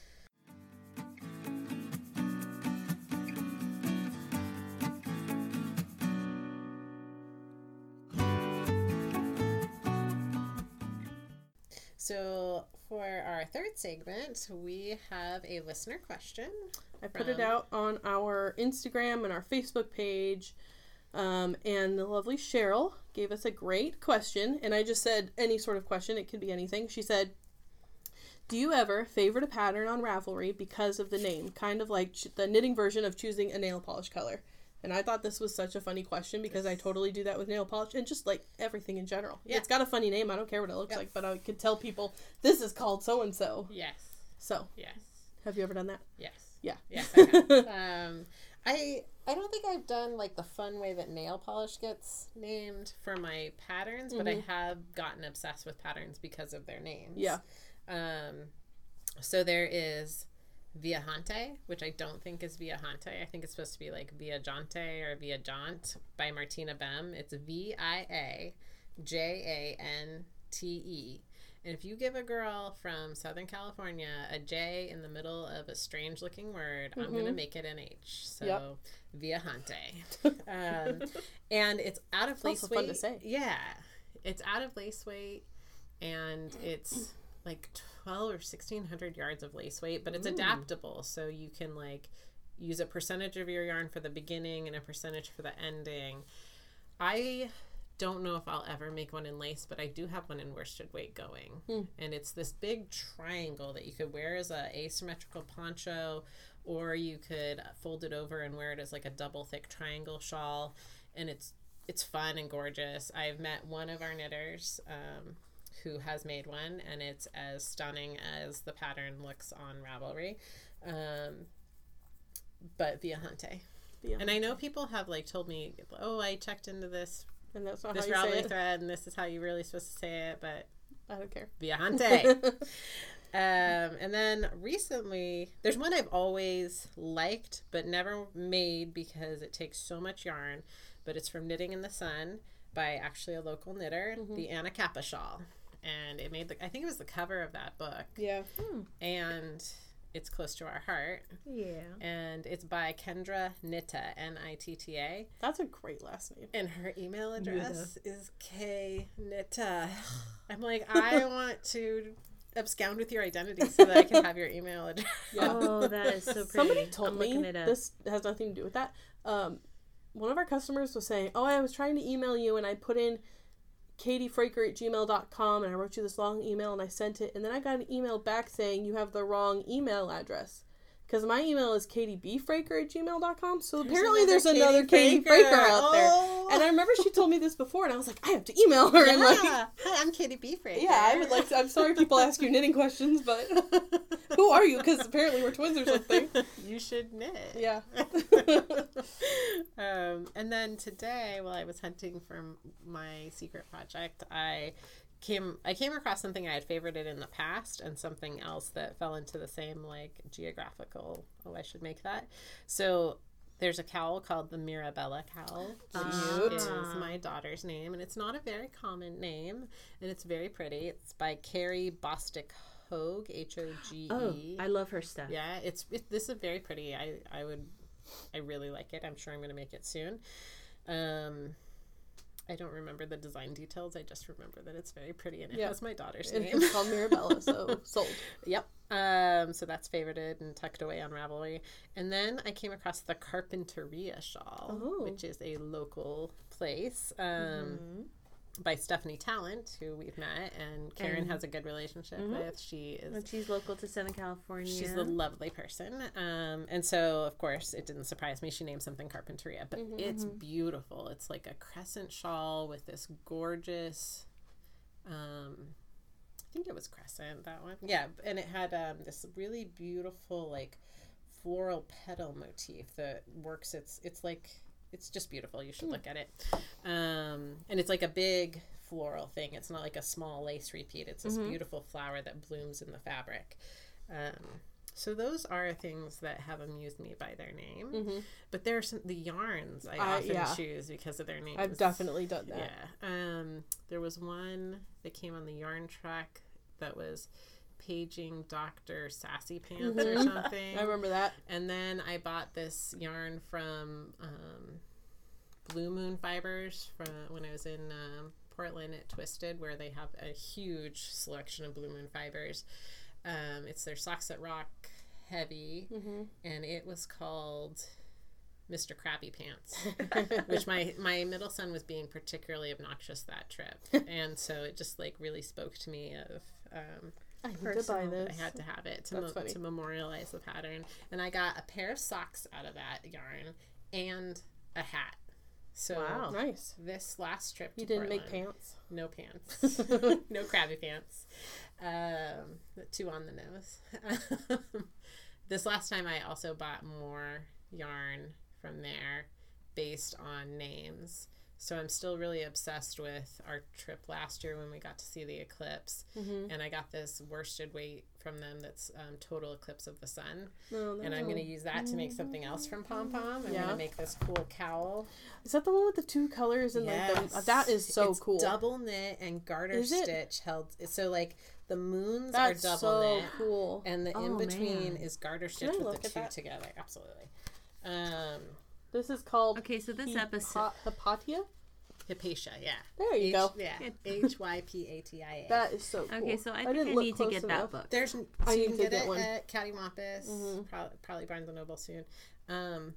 [SPEAKER 1] So for our third segment, we have a listener question.
[SPEAKER 2] I put it out on our Instagram and our Facebook page. Um, and the lovely Cheryl gave us a great question. And I just said any sort of question, it could be anything. She said, Do you ever favorite a pattern on Ravelry because of the name? Kind of like ch- the knitting version of choosing a nail polish color. And I thought this was such a funny question because I totally do that with nail polish and just like everything in general.
[SPEAKER 1] Yeah.
[SPEAKER 2] It's got a funny name. I don't care what it looks
[SPEAKER 1] Yep.
[SPEAKER 2] like, but I could tell people this is called so and so.
[SPEAKER 1] Yes,
[SPEAKER 2] So,
[SPEAKER 1] yes,
[SPEAKER 2] have you ever done that?
[SPEAKER 1] yes,
[SPEAKER 2] Yeah.
[SPEAKER 1] yes. I, have. um, I I don't think I've done like the fun way that nail polish gets named for my patterns, but I have gotten obsessed with patterns because of their names.
[SPEAKER 2] Yeah.
[SPEAKER 1] Um, so there is Viajante, which I don't think is Viajante. I think it's supposed to be like Viajante or Viajant by Martina Behm. It's V I A J A N T E. And if you give a girl from Southern California a J in the middle of a strange looking word, I'm going to make it an H. So
[SPEAKER 2] Yep.
[SPEAKER 1] Viajante. um, and it's out of lace weight.
[SPEAKER 2] fun to say.
[SPEAKER 1] Yeah. It's out of lace weight and it's like 12 or 1600 yards of lace weight, but it's adaptable. So you can like use a percentage of your yarn for the beginning and a percentage for the ending. I don't know if I'll ever make one in lace, but I do have one in worsted weight going. And it's this big triangle that you could wear as a asymmetrical poncho or you could fold it over and wear it as like a double thick triangle shawl and it's it's fun and gorgeous. I've met one of our knitters um, who has made one, and it's as stunning as the pattern looks on Ravelry. Um, but Viajante.
[SPEAKER 2] Via
[SPEAKER 1] And I know people have like told me, oh, I checked into this
[SPEAKER 2] And that's not
[SPEAKER 1] this
[SPEAKER 2] how you say
[SPEAKER 1] Ravelry thread, and this is how you're really supposed to say it, but
[SPEAKER 2] I don't care.
[SPEAKER 1] Viajante. um, and then recently, there's one I've always liked but never made because it takes so much yarn. But it's from Knitting in the Sun by actually a local knitter, the Anacapa shawl. And it made the, I think it was the cover of that book.
[SPEAKER 2] yeah.
[SPEAKER 1] And it's close to our heart.
[SPEAKER 3] Yeah.
[SPEAKER 1] And it's by Kendra Nitta, N I T T A.
[SPEAKER 2] That's a great last name.
[SPEAKER 1] And her email address is K Nitta. I'm like, I want to abscond with your identity so that I can have your email address.
[SPEAKER 2] Yeah.
[SPEAKER 3] Oh, that is so pretty.
[SPEAKER 2] Somebody told
[SPEAKER 3] I'm
[SPEAKER 2] me
[SPEAKER 3] it up.
[SPEAKER 2] this has nothing to do with that. Um, one of our customers was saying, "Oh, I was trying to email you, and I put in katiefraker at gmail.com, and I wrote you this long email, and I sent it, and then I got an email back saying you have the wrong email address Because my email is katiebfraker at gmail.com. So
[SPEAKER 1] There's
[SPEAKER 2] apparently
[SPEAKER 1] another
[SPEAKER 2] there's another
[SPEAKER 1] Katie
[SPEAKER 2] Katie Fraker
[SPEAKER 1] Fraker.
[SPEAKER 2] out there.
[SPEAKER 1] Oh.
[SPEAKER 2] And I remember she told me this before, and I was like, I have to email her. And like,
[SPEAKER 1] Hi, I'm Katie Beefraker.
[SPEAKER 2] yeah, I would like to. I'm sorry people ask you knitting questions, but who are you? Because apparently we're twins or something.
[SPEAKER 1] you should knit.
[SPEAKER 2] Yeah.
[SPEAKER 1] um, and then today, while I was hunting for my secret project, I came I came across something I had favorited in the past and something else that fell into the same like geographical. Oh, I should make that. So there's a cowl called the Mirabella cowl,
[SPEAKER 2] Cute.
[SPEAKER 1] is my daughter's name, and it's not a very common name, and it's very pretty. It's by Carrie Bostick Hogue, H O G
[SPEAKER 3] Oh,
[SPEAKER 1] E.
[SPEAKER 3] I love her stuff.
[SPEAKER 1] Yeah, it's it, this is very pretty. I I would I really like it. I'm sure I'm going to make it soon. Um I don't remember the design details. I just remember that it's very pretty and it
[SPEAKER 2] Yeah.
[SPEAKER 1] has my daughter's name.
[SPEAKER 2] it's called Mirabella, so sold.
[SPEAKER 1] Yep. Um, so that's favorited and tucked away on Ravelry. And then I came across the Carpinteria shawl,
[SPEAKER 2] Oh.
[SPEAKER 1] which is a local place um,
[SPEAKER 3] Mm-hmm.
[SPEAKER 1] By Stephanie Talent, who we've met and Karen
[SPEAKER 3] And-
[SPEAKER 1] has a good relationship with. She is
[SPEAKER 3] And she's local to Southern California.
[SPEAKER 1] She's a lovely person. Um, and so, of course, it didn't surprise me. She named something Carpinteria, but it's beautiful. It's like a crescent shawl with this gorgeous, um, I think it was crescent, that one. Yeah. And it had um, this really beautiful, like, floral petal motif that works. It's, it's like, it's just beautiful. You should look at it. Um, and it's like a big floral thing. It's not like a small lace repeat. It's this beautiful flower that blooms in the fabric. Um, so those are things that have amused me by their name. But there are some the yarns I,
[SPEAKER 2] I-
[SPEAKER 1] often
[SPEAKER 2] yeah.
[SPEAKER 1] choose because of their names.
[SPEAKER 2] I've definitely done that.
[SPEAKER 1] Yeah. Um, there was one that came on the yarn track that was paging Dr. Sassy Pants or something.
[SPEAKER 2] I remember that.
[SPEAKER 1] And then I bought this yarn from um, Blue Moon Fibers from when I was in um, Portland at Twisted, where they have a huge selection of Blue Moon fibers. Um, it's their Socks that Rock Heavy, and it was called Mr. Crappy Pants, which my my middle son was being particularly obnoxious that trip, and so it just like really spoke to me of. Um,
[SPEAKER 2] I need to buy this.
[SPEAKER 1] I had to have it to, mo- to memorialize the pattern. And I got a pair of socks out of that yarn and a hat. So
[SPEAKER 3] Wow.
[SPEAKER 2] Nice.
[SPEAKER 1] this last trip to
[SPEAKER 2] You didn't make pants.
[SPEAKER 1] No pants. no crabby pants. Um, two on the nose. this last time I also bought more yarn from there based on names. So I'm still really obsessed with our trip last year when we got to see the eclipse.
[SPEAKER 2] Mm-hmm.
[SPEAKER 1] And I got this worsted weight from them that's um, Total Eclipse of the Sun.
[SPEAKER 2] No,
[SPEAKER 1] And I'm going to use that to make something else from Pom Pom. I'm going to make this cool cowl.
[SPEAKER 2] Is that the one with the two colors and like the,
[SPEAKER 1] Yes.
[SPEAKER 2] that is so
[SPEAKER 1] It's
[SPEAKER 2] cool.
[SPEAKER 1] Double knit and garter
[SPEAKER 2] Is it?
[SPEAKER 1] stitch held. So like the moons
[SPEAKER 2] That's
[SPEAKER 1] are double
[SPEAKER 2] so
[SPEAKER 1] knit,
[SPEAKER 2] cool.
[SPEAKER 1] and the
[SPEAKER 3] Oh,
[SPEAKER 1] in between is garter stitch with the two
[SPEAKER 2] that?
[SPEAKER 1] together. Absolutely. Um,
[SPEAKER 2] This is called
[SPEAKER 3] Okay, so this
[SPEAKER 2] Hypa-
[SPEAKER 3] episode.
[SPEAKER 2] Hypatia.
[SPEAKER 1] Hypatia, yeah.
[SPEAKER 2] There you
[SPEAKER 1] H-
[SPEAKER 2] go.
[SPEAKER 1] Yeah, H y p a t i a.
[SPEAKER 2] That is so cool.
[SPEAKER 3] Okay, so I think I,
[SPEAKER 2] didn't look
[SPEAKER 3] need to get
[SPEAKER 2] enough.
[SPEAKER 3] that book.
[SPEAKER 1] There's so
[SPEAKER 2] I
[SPEAKER 1] you can
[SPEAKER 2] to
[SPEAKER 1] get,
[SPEAKER 2] get
[SPEAKER 1] it
[SPEAKER 2] one.
[SPEAKER 1] at Cattywampus,
[SPEAKER 2] Mhm.
[SPEAKER 1] probably, probably Barnes and Noble soon. Um,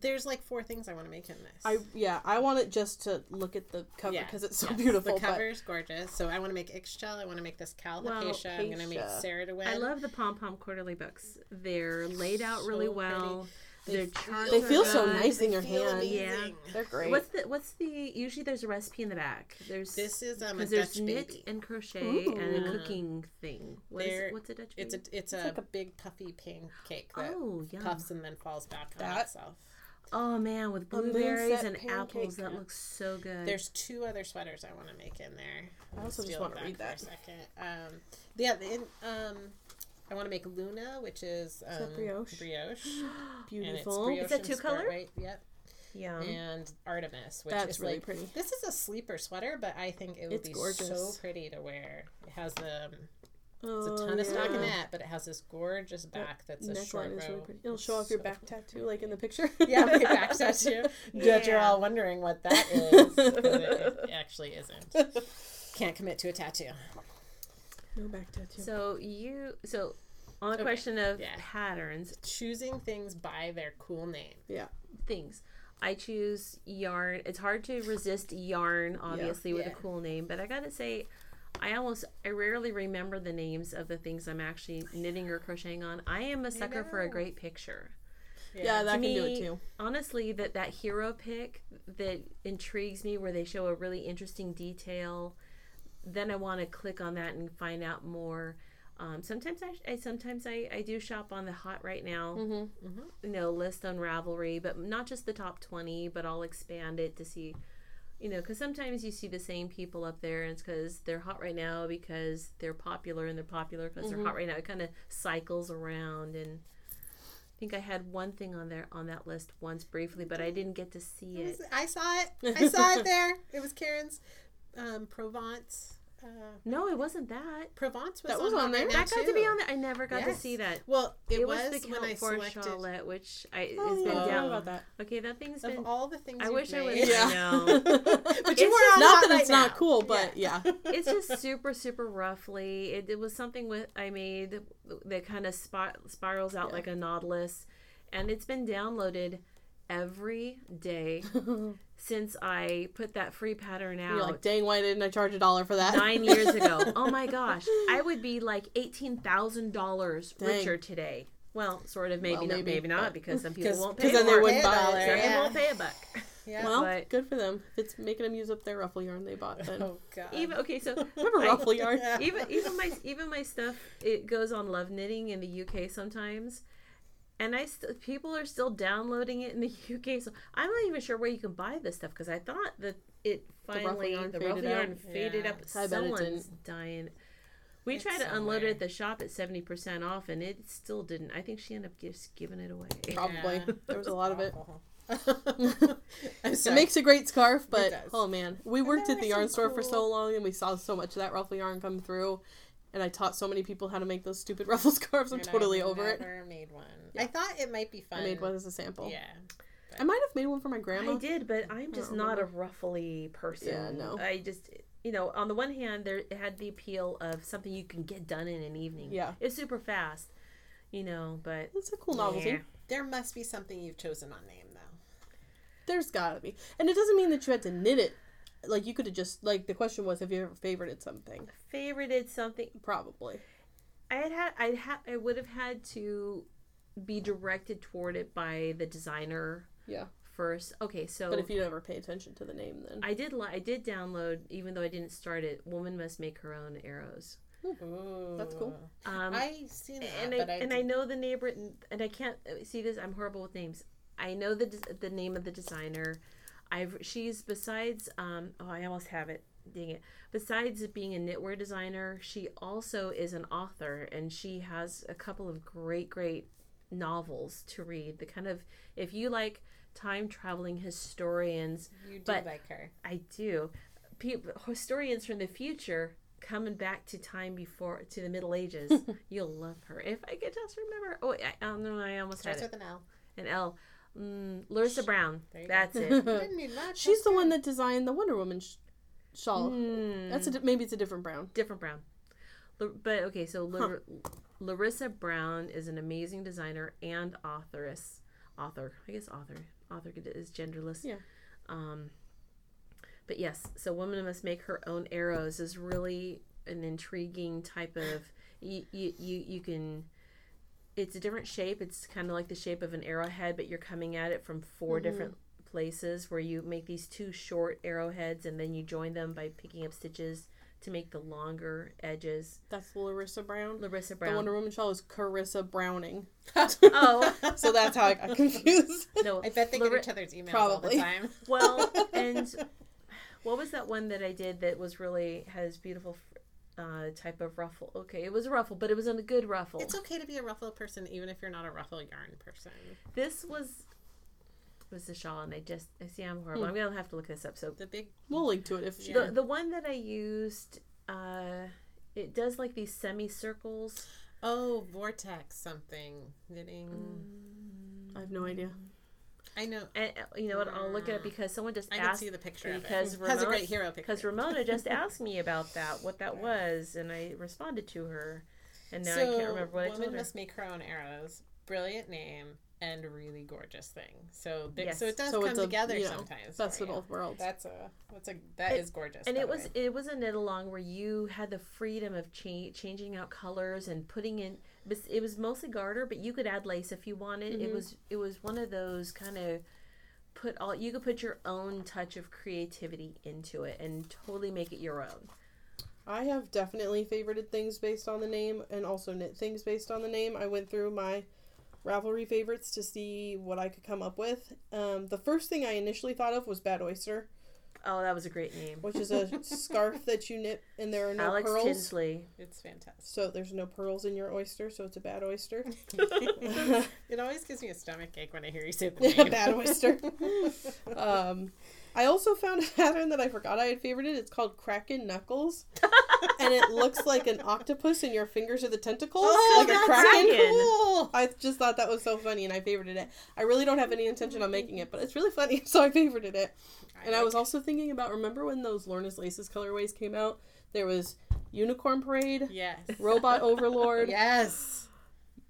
[SPEAKER 1] there's like four things I want to make in this.
[SPEAKER 2] I yeah, I want it just to look at the cover
[SPEAKER 1] Yeah,
[SPEAKER 2] because it's so
[SPEAKER 1] yes.
[SPEAKER 2] beautiful.
[SPEAKER 1] The
[SPEAKER 2] but
[SPEAKER 1] cover's gorgeous. So I want to make Ixchel. I want to make this Cal
[SPEAKER 3] Well,
[SPEAKER 1] Hypatia. I'm going to make
[SPEAKER 2] Hypatia.
[SPEAKER 1] Sarah DeWitt.
[SPEAKER 3] I love the Pom Pom quarterly books. They're laid out really
[SPEAKER 1] So
[SPEAKER 3] well.
[SPEAKER 1] They
[SPEAKER 3] Their
[SPEAKER 1] feel
[SPEAKER 3] charts
[SPEAKER 2] They feel so
[SPEAKER 3] good.
[SPEAKER 2] nice in your hand.
[SPEAKER 1] amazing.
[SPEAKER 2] they're great.
[SPEAKER 3] What's the what's the usually there's a recipe in the back. There's
[SPEAKER 1] This is um, a
[SPEAKER 3] because there's
[SPEAKER 1] Dutch
[SPEAKER 3] knit
[SPEAKER 1] baby.
[SPEAKER 3] and crochet and
[SPEAKER 2] Ooh.
[SPEAKER 3] a cooking thing. What is
[SPEAKER 1] There-
[SPEAKER 3] What's a Dutch
[SPEAKER 1] It's a
[SPEAKER 3] baby?
[SPEAKER 1] it's, a,
[SPEAKER 2] like a-
[SPEAKER 1] big puffy pancake that
[SPEAKER 3] oh yum.
[SPEAKER 1] puffs and then falls back on
[SPEAKER 2] That-
[SPEAKER 1] itself.
[SPEAKER 3] Oh man, with blueberries and apples, that looks so good.
[SPEAKER 1] There's two other sweaters I want to make in there.
[SPEAKER 2] I also just
[SPEAKER 1] Steal
[SPEAKER 2] wanna
[SPEAKER 1] it back
[SPEAKER 2] read
[SPEAKER 1] for a second. Um, yeah, in, um, I want to make Luna, which is um,
[SPEAKER 2] that brioche?
[SPEAKER 1] brioche, and it's
[SPEAKER 2] beautiful.
[SPEAKER 1] brioche
[SPEAKER 3] Is that two color?
[SPEAKER 1] right? Yep.
[SPEAKER 3] Yum.
[SPEAKER 1] And Artemis, which
[SPEAKER 2] That's
[SPEAKER 1] is
[SPEAKER 2] really
[SPEAKER 1] like
[SPEAKER 2] pretty.
[SPEAKER 1] this is a sleeper sweater, but I think it would
[SPEAKER 2] It's
[SPEAKER 1] be
[SPEAKER 2] gorgeous.
[SPEAKER 1] so pretty to wear. It has the um, it's
[SPEAKER 2] Oh,
[SPEAKER 1] a ton of
[SPEAKER 2] yeah.
[SPEAKER 1] stockinette, but it has this gorgeous back that's a short row.
[SPEAKER 2] really pretty. It'll
[SPEAKER 1] It's
[SPEAKER 2] show off your
[SPEAKER 1] so
[SPEAKER 2] back tattoo, like in the picture.
[SPEAKER 1] yeah, my back tattoo. That you're all wondering what that is. it actually isn't. Can't commit to a tattoo.
[SPEAKER 2] No back tattoo.
[SPEAKER 3] So you so on the
[SPEAKER 1] Okay,
[SPEAKER 3] question of
[SPEAKER 1] yeah.
[SPEAKER 3] patterns
[SPEAKER 1] Choosing things by their cool name.
[SPEAKER 2] yeah.
[SPEAKER 3] things. I choose yarn. It's hard to resist yarn, obviously, with
[SPEAKER 1] Yeah.
[SPEAKER 3] a cool name, but I gotta say, I almost I rarely remember the names of the things I'm actually knitting or crocheting on. I am a sucker for a great picture.
[SPEAKER 2] Yeah, that
[SPEAKER 3] To
[SPEAKER 2] can do it too.
[SPEAKER 3] Honestly, that that hero pick that intrigues me, where they show a really interesting detail, then I want to click on that and find out more. Um, sometimes I, I sometimes I, I do shop on the hot right now,
[SPEAKER 2] Mm-hmm.
[SPEAKER 3] you know, list on Ravelry, but not just the top twenty, but I'll expand it to see, you know, because sometimes you see the same people up there, and it's because they're hot right now because they're popular, and they're popular because they're hot right now. It kind of cycles around, and I think I had one thing on there on that list once briefly, but I didn't get to see
[SPEAKER 1] It
[SPEAKER 3] it.
[SPEAKER 1] was- I saw it. I saw it there. It was Karen's um, Provence. Uh,
[SPEAKER 3] No, it wasn't that.
[SPEAKER 1] Provence was
[SPEAKER 2] That was
[SPEAKER 1] on,
[SPEAKER 2] on there?
[SPEAKER 1] right now,
[SPEAKER 3] That got to be on there. I never got to see that.
[SPEAKER 1] Well, it,
[SPEAKER 3] It,
[SPEAKER 1] was,
[SPEAKER 3] was, the
[SPEAKER 1] when I
[SPEAKER 3] for
[SPEAKER 1] selected
[SPEAKER 3] Charlotte, which I
[SPEAKER 2] Oh,
[SPEAKER 3] it's been
[SPEAKER 2] yeah, I
[SPEAKER 3] down.
[SPEAKER 2] about that.
[SPEAKER 3] Okay, that thing's
[SPEAKER 1] of
[SPEAKER 3] been.
[SPEAKER 1] all the things.
[SPEAKER 3] I
[SPEAKER 1] you've
[SPEAKER 3] wish I was.
[SPEAKER 1] made.
[SPEAKER 2] Yeah.
[SPEAKER 3] I know.
[SPEAKER 1] but you were on
[SPEAKER 2] Not
[SPEAKER 1] hot
[SPEAKER 2] that it's
[SPEAKER 1] right
[SPEAKER 2] not cool, but yeah.
[SPEAKER 3] it's just super super roughly it, it was something with i made that kind of spot, spirals out
[SPEAKER 2] Yeah.
[SPEAKER 3] like a nautilus and it's been downloaded every day since i put that free pattern out
[SPEAKER 2] You're like, dang, why didn't I charge a dollar for that?
[SPEAKER 3] nine years ago oh my gosh i would be like $18000 richer today well sort of maybe
[SPEAKER 2] Well,
[SPEAKER 3] not
[SPEAKER 2] maybe,
[SPEAKER 3] maybe not because some people won't pay
[SPEAKER 2] then they wouldn't buy it,
[SPEAKER 1] dollar,
[SPEAKER 2] so-
[SPEAKER 3] Some
[SPEAKER 1] yeah.
[SPEAKER 3] won't pay a buck
[SPEAKER 1] Yeah.
[SPEAKER 2] Well,
[SPEAKER 3] But-
[SPEAKER 2] good for them. If it's making them use up their ruffle yarn they bought, then
[SPEAKER 1] oh God.
[SPEAKER 3] even okay so
[SPEAKER 2] remember ruffle yarn?
[SPEAKER 3] even even my even my stuff it goes on love knitting in the UK sometimes and I st- people are still downloading it in the UK so I'm not even sure where you can buy this stuff because I thought that it finally
[SPEAKER 2] yarn
[SPEAKER 3] the
[SPEAKER 2] faded
[SPEAKER 3] ruffle yarn faded up
[SPEAKER 2] I bet it
[SPEAKER 3] someone's dying. We
[SPEAKER 1] It's
[SPEAKER 3] tried to unload it at the shop at 70% off and it still didn't. I think she ended up just giving it away.
[SPEAKER 2] Probably.
[SPEAKER 1] Yeah.
[SPEAKER 2] There was a lot of it. It makes a great scarf, but oh man, we worked at the yarn
[SPEAKER 1] some
[SPEAKER 2] store for so long, and we saw so much of that ruffle yarn come through. And I taught so many people how to make those stupid ruffle scarves. I'm
[SPEAKER 1] And
[SPEAKER 2] totally
[SPEAKER 1] I've
[SPEAKER 2] over it.
[SPEAKER 1] never made one. I thought it might be fun.
[SPEAKER 2] I made one as a sample.
[SPEAKER 1] Yeah.
[SPEAKER 2] I might have made one for my grandma.
[SPEAKER 3] I did, but I'm just
[SPEAKER 2] don't
[SPEAKER 3] not a ruffly person.
[SPEAKER 2] Yeah, no.
[SPEAKER 3] I just, you know, on the one hand, there it had the appeal of something you can get done in an evening.
[SPEAKER 2] Yeah.
[SPEAKER 3] it's super fast, you know. But
[SPEAKER 2] It's a cool novelty.
[SPEAKER 3] Yeah.
[SPEAKER 1] There must be something you've chosen on name though.
[SPEAKER 2] There's gotta be, and it doesn't mean that you had to knit it. Like you could have just like the question was, have you ever favorited something?
[SPEAKER 3] favorited something.
[SPEAKER 2] Probably.
[SPEAKER 3] I had had, I had, I would have had to be directed toward it by the designer
[SPEAKER 2] Yeah.
[SPEAKER 3] first. Okay, so
[SPEAKER 2] But if you never pay attention to the name, then
[SPEAKER 3] I did, li- I did download, even though I didn't start it. Woman must make her own arrows.
[SPEAKER 1] Ooh.
[SPEAKER 2] That's cool.
[SPEAKER 3] Um,
[SPEAKER 1] I seen that,
[SPEAKER 3] and I,
[SPEAKER 1] but I
[SPEAKER 3] and I know the neighbor and I can't uh, see this. I'm horrible with names. I know the des- the name of the designer. I've she's besides um oh I almost have it. Dang it. Besides being a knitwear designer, she also is an author and she has a couple of great great novels to read. The kind of if you like time traveling historians,
[SPEAKER 1] you do
[SPEAKER 3] but-
[SPEAKER 1] like her.
[SPEAKER 3] I do. People, historians from the future coming back to time before to the Middle Ages. You'll love her. If I could just remember. Oh, I, I, no, I almost had
[SPEAKER 1] Starts
[SPEAKER 3] it.
[SPEAKER 1] with an L.
[SPEAKER 3] An L. Mm, Larissa Brown. That's
[SPEAKER 1] go.
[SPEAKER 3] it.
[SPEAKER 1] Didn't
[SPEAKER 2] she's the one that designed the Wonder Woman sh- shawl.
[SPEAKER 3] Mm,
[SPEAKER 2] That's a di- maybe it's a different brown.
[SPEAKER 3] different Brown. La- But okay, so Lar- Larissa Brown is an amazing designer and authoress. Author, I guess author. Author is genderless.
[SPEAKER 2] Yeah.
[SPEAKER 3] Um, but yes, so woman must make her own arrows is really an intriguing type of you you you, you can. It's a different shape. It's kind of like the shape of an arrowhead, but you're coming at it from 4 mm-hmm. different places where you make these two short arrowheads and then you join them by picking up stitches to make the longer edges.
[SPEAKER 2] That's Larissa Brown.
[SPEAKER 3] Larissa Brown.
[SPEAKER 2] The Wonder Woman shawl is Carissa Browning.
[SPEAKER 3] oh
[SPEAKER 2] So that's how I got confused.
[SPEAKER 3] no!
[SPEAKER 1] I bet they
[SPEAKER 3] Lar-
[SPEAKER 1] get each other's emails all the
[SPEAKER 2] Probably.
[SPEAKER 1] time.
[SPEAKER 3] Well, and what was that one that I did that was really has beautiful uh, type of ruffle? Okay, it was a ruffle, but it was a good ruffle.
[SPEAKER 1] It's okay to be a ruffle person, even if you're not a ruffle yarn person.
[SPEAKER 3] This was was the shawl, and I just I see I'm
[SPEAKER 2] Hmm.
[SPEAKER 3] horrible. I'm gonna have to look this up. So
[SPEAKER 1] The big
[SPEAKER 2] We'll link to it if she.
[SPEAKER 1] Yeah.
[SPEAKER 3] the the one that I used, uh, it does like these semicircles.
[SPEAKER 1] oh vortex something knitting.
[SPEAKER 2] I have no idea.
[SPEAKER 1] I know.
[SPEAKER 3] And uh, you know what? I'll look at it because someone just
[SPEAKER 1] I can
[SPEAKER 3] asked
[SPEAKER 1] see the picture
[SPEAKER 3] because
[SPEAKER 1] of it. Has a
[SPEAKER 3] Ramona-
[SPEAKER 1] great hero picture.
[SPEAKER 3] because Ramona just asked me about that, what that was, and I responded to her, and now I can't remember what I
[SPEAKER 1] Woman
[SPEAKER 3] told her.
[SPEAKER 1] must make her own arrows. Brilliant name. and really gorgeous thing. So there,
[SPEAKER 3] Yes.
[SPEAKER 1] so it does
[SPEAKER 2] So
[SPEAKER 1] come
[SPEAKER 2] it's a,
[SPEAKER 1] together
[SPEAKER 2] you know,
[SPEAKER 1] sometimes.
[SPEAKER 2] Best
[SPEAKER 1] for
[SPEAKER 2] of both worlds.
[SPEAKER 1] That's a that's a that
[SPEAKER 3] And-
[SPEAKER 1] is gorgeous.
[SPEAKER 3] and it was
[SPEAKER 1] way.
[SPEAKER 3] it was a knit along where you had the freedom of cha- changing out colors and putting in but it was mostly garter but you could add lace if you wanted it
[SPEAKER 2] Mhm.
[SPEAKER 3] was it was one of those kind of put all you could put your own touch of creativity into it and totally make it your own
[SPEAKER 2] I have definitely favorited things based on the name and also knit things based on the name. I went through my Ravelry favorites to see what I could come up with. Um, the first thing I initially thought of was Bad Oyster,
[SPEAKER 3] oh that was a great name
[SPEAKER 2] which is a scarf that you knit and there are no
[SPEAKER 3] alex
[SPEAKER 2] pearls.
[SPEAKER 3] tinsley
[SPEAKER 1] it's fantastic.
[SPEAKER 2] So there's no pearls in your oyster, so it's a bad oyster.
[SPEAKER 1] it always gives me a stomach ache when I hear you say the name.
[SPEAKER 2] bad oyster. Um, I also found a pattern that I forgot I had favorited. It's called Kraken Knuckles, and it looks like an octopus, and your fingers are the tentacles,
[SPEAKER 1] Oh,
[SPEAKER 2] like a
[SPEAKER 3] that's
[SPEAKER 2] kraken.
[SPEAKER 3] Kraken.
[SPEAKER 1] Cool.
[SPEAKER 2] I just thought that was so funny, and I favorited it. I really don't have any intention on making it, but it's really funny, so I favorited it. And I was also thinking about remember when those Lorna's Laces colorways came out? There was Unicorn Parade,
[SPEAKER 1] yes.
[SPEAKER 2] Robot Overlord,
[SPEAKER 1] Yes.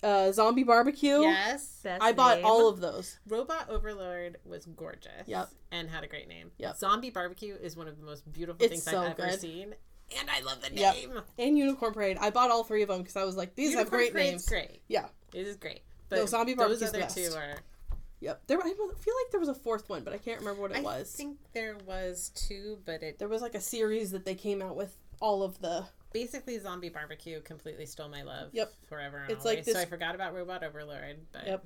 [SPEAKER 2] Uh, Zombie Barbecue.
[SPEAKER 1] Yes.
[SPEAKER 3] Best
[SPEAKER 2] I bought
[SPEAKER 3] name.
[SPEAKER 2] all of those.
[SPEAKER 1] Robot Overlord was gorgeous.
[SPEAKER 2] Yep.
[SPEAKER 1] And had a great name.
[SPEAKER 2] Yep.
[SPEAKER 1] Zombie Barbecue is one of the most beautiful
[SPEAKER 2] It's
[SPEAKER 1] things
[SPEAKER 2] so
[SPEAKER 1] I've ever
[SPEAKER 2] good.
[SPEAKER 1] seen. And I love the
[SPEAKER 2] Yep.
[SPEAKER 1] name.
[SPEAKER 2] And Unicorn Parade. I bought all three of them because I was like, these have great
[SPEAKER 1] Parade's
[SPEAKER 2] names.
[SPEAKER 1] great.
[SPEAKER 2] Yeah.
[SPEAKER 1] this is great.
[SPEAKER 2] No,
[SPEAKER 1] But
[SPEAKER 2] Zombie
[SPEAKER 1] those
[SPEAKER 2] Barbecue's
[SPEAKER 1] other
[SPEAKER 2] best.
[SPEAKER 1] two are.
[SPEAKER 2] Yep. There, I feel like there was a fourth one, but I can't remember what it
[SPEAKER 1] I
[SPEAKER 2] was.
[SPEAKER 1] I think there was two, but it
[SPEAKER 2] There was like a series that they came out with all of the.
[SPEAKER 1] Basically Zombie Barbecue completely stole my love.
[SPEAKER 2] Yep.
[SPEAKER 1] Forever and
[SPEAKER 2] It's like
[SPEAKER 1] always.
[SPEAKER 2] this-
[SPEAKER 1] So I forgot about Robot Overlord. But
[SPEAKER 2] Yep.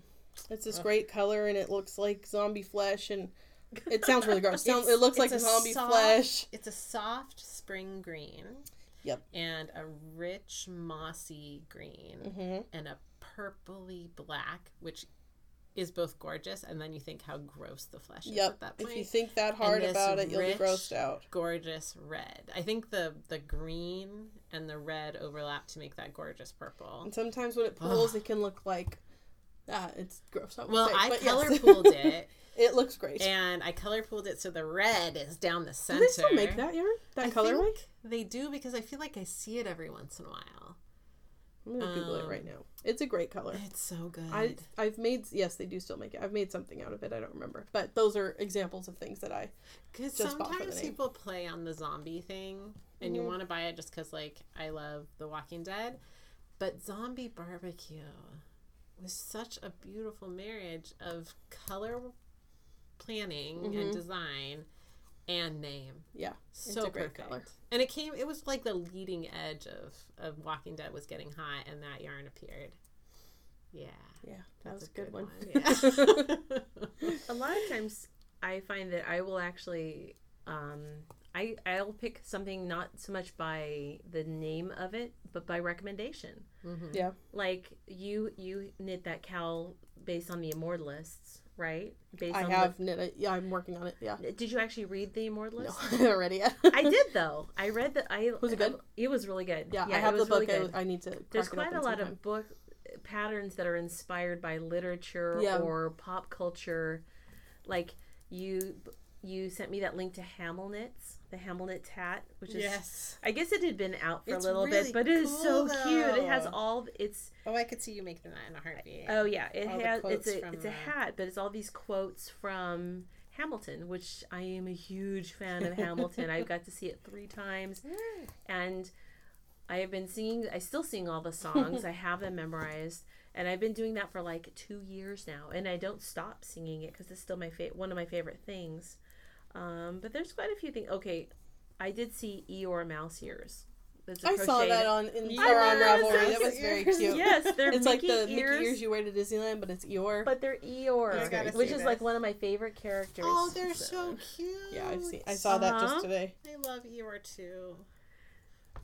[SPEAKER 2] It's this great color, and it looks like zombie flesh, and it sounds really gross. Sounds, it looks like zombie
[SPEAKER 1] soft-
[SPEAKER 2] flesh.
[SPEAKER 1] It's a soft spring green.
[SPEAKER 2] Yep.
[SPEAKER 1] And a rich mossy green.
[SPEAKER 2] hmm
[SPEAKER 1] and a purpley black, which is both gorgeous, and then you think how gross the flesh is
[SPEAKER 2] Yep.
[SPEAKER 1] at that point.
[SPEAKER 2] If you think that hard about it, you'll be grossed out.
[SPEAKER 1] gorgeous red. I think the the green and the red overlap to make that gorgeous purple.
[SPEAKER 2] And sometimes when it pulls, it can look like. Ah, it's gross. I
[SPEAKER 1] Well,
[SPEAKER 2] say,
[SPEAKER 1] I color
[SPEAKER 2] yes.
[SPEAKER 1] pooled it,
[SPEAKER 2] it looks great.
[SPEAKER 1] and I color pooled it so the red is down the center.
[SPEAKER 2] Do they still make that yarn? That
[SPEAKER 1] I they do because I feel like I see it every once in a while.
[SPEAKER 2] I'm gonna Google it right
[SPEAKER 1] um,
[SPEAKER 2] now. It's a great color.
[SPEAKER 1] It's so good.
[SPEAKER 2] I I've made yes they do still make it. I've made something out of it. I don't remember, but those are examples of things that I
[SPEAKER 1] Because
[SPEAKER 2] just for the
[SPEAKER 1] sometimes people play on the zombie thing, and you
[SPEAKER 2] Mhm.
[SPEAKER 1] want to buy it just because, like, I love The Walking Dead. But Zombie Barbecue was such a beautiful marriage of color planning
[SPEAKER 2] Mhm.
[SPEAKER 1] and design and name.
[SPEAKER 2] yeah
[SPEAKER 1] So
[SPEAKER 2] a great
[SPEAKER 1] perfect.
[SPEAKER 2] color.
[SPEAKER 1] And it came, it was like the leading edge of, of Walking Dead was getting hot, and that yarn appeared. Yeah.
[SPEAKER 2] yeah that was
[SPEAKER 1] That's
[SPEAKER 2] a good, one.
[SPEAKER 1] Yeah.
[SPEAKER 3] a lot of times i find that i will actually um i i'll pick something not so much by the name of it but by recommendation
[SPEAKER 1] Mhm.
[SPEAKER 2] Yeah.
[SPEAKER 3] like you you knit that cowl based on the immortalists right based
[SPEAKER 2] I have knit it. Yeah, I'm working on it. Yeah.
[SPEAKER 3] did you actually read the
[SPEAKER 2] No,
[SPEAKER 3] immortalists
[SPEAKER 2] I haven't read it yet.
[SPEAKER 3] i did though i read the i
[SPEAKER 2] Was it good?
[SPEAKER 3] I- it was really good
[SPEAKER 2] Yeah, I have the
[SPEAKER 3] was really
[SPEAKER 2] book. I. I need to.
[SPEAKER 3] There's
[SPEAKER 2] it
[SPEAKER 3] quite a lot of book uh, patterns that are inspired by literature
[SPEAKER 2] Yeah.
[SPEAKER 3] or pop culture like you you sent me that link to hamel knits the hamel knit tat which is
[SPEAKER 1] Yes.
[SPEAKER 3] i guess it had been out for
[SPEAKER 1] It's
[SPEAKER 3] a little
[SPEAKER 1] really
[SPEAKER 3] bit but it is so
[SPEAKER 1] cool,
[SPEAKER 3] cute it has all it's
[SPEAKER 1] Oh, I could see you making that in a heartbeat.
[SPEAKER 3] oh yeah it
[SPEAKER 1] All
[SPEAKER 3] has it's a it's a
[SPEAKER 1] the-
[SPEAKER 3] hat but it's all these quotes from hamilton which i am a huge fan of hamilton I've got to see it three times mm. and I have been singing. I still sing all the songs. I have them memorized, and I've been doing that for like two years now. And I don't stop singing it because it's still my fa- one of my favorite things. Um, but there's quite a few things. Okay, I did see Eeyore mouse ears. It's a
[SPEAKER 2] I saw that on in,
[SPEAKER 1] I
[SPEAKER 2] or on Ravelry.
[SPEAKER 3] it's
[SPEAKER 2] That was very
[SPEAKER 1] cute.
[SPEAKER 2] cute.
[SPEAKER 3] Yes, they're
[SPEAKER 2] It's like the
[SPEAKER 3] ears,
[SPEAKER 2] Mickey ears you wear to Disneyland, but it's Eeyore.
[SPEAKER 3] but they're Eeyore,
[SPEAKER 1] I
[SPEAKER 3] which
[SPEAKER 1] see
[SPEAKER 3] is like one of my favorite characters.
[SPEAKER 1] Oh, they're so cute.
[SPEAKER 2] yeah, I've seen. I saw that
[SPEAKER 3] Uh-huh.
[SPEAKER 2] just today.
[SPEAKER 1] I love Eeyore too.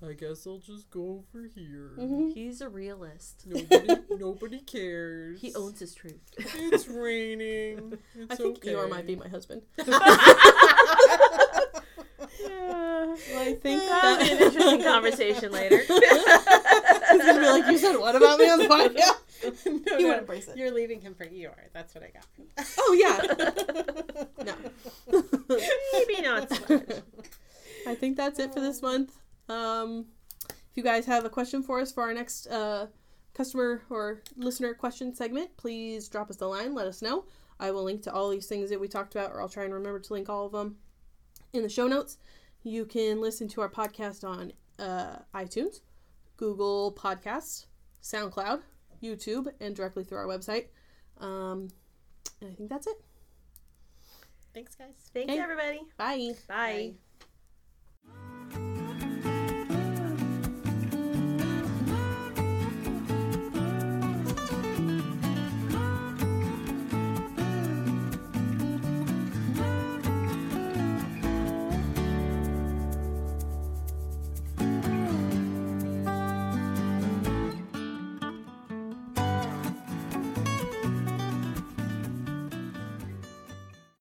[SPEAKER 1] I guess I'll just go over here.
[SPEAKER 2] Mhm.
[SPEAKER 3] He's a realist.
[SPEAKER 1] Nobody, nobody cares.
[SPEAKER 3] He owns his truth.
[SPEAKER 1] It's raining. It's
[SPEAKER 2] I think
[SPEAKER 1] okay.
[SPEAKER 2] Eeyore might be my husband.
[SPEAKER 3] yeah.
[SPEAKER 2] Well, I think
[SPEAKER 3] That'll be an interesting conversation later.
[SPEAKER 2] He's gonna be like, you said what about me on the podcast?
[SPEAKER 1] no,
[SPEAKER 2] He
[SPEAKER 1] no,
[SPEAKER 2] would embrace it.
[SPEAKER 1] You're leaving him for Eeyore. That's what I got.
[SPEAKER 2] Oh yeah. No.
[SPEAKER 3] Maybe not so much.
[SPEAKER 2] I think that's it for this month. Um, if you guys have a question for us for our next uh, customer or listener question segment, please drop us a line. Let us know. I will link to all these things that we talked about, or I'll try and remember to link all of them in the show notes. You can listen to our podcast on uh, iTunes, Google Podcasts, SoundCloud, YouTube, and directly through our website. Um, and I think that's it.
[SPEAKER 1] Thanks, guys.
[SPEAKER 3] Thank
[SPEAKER 2] Okay.
[SPEAKER 3] you, everybody.
[SPEAKER 2] Bye.
[SPEAKER 3] Bye.
[SPEAKER 1] Bye.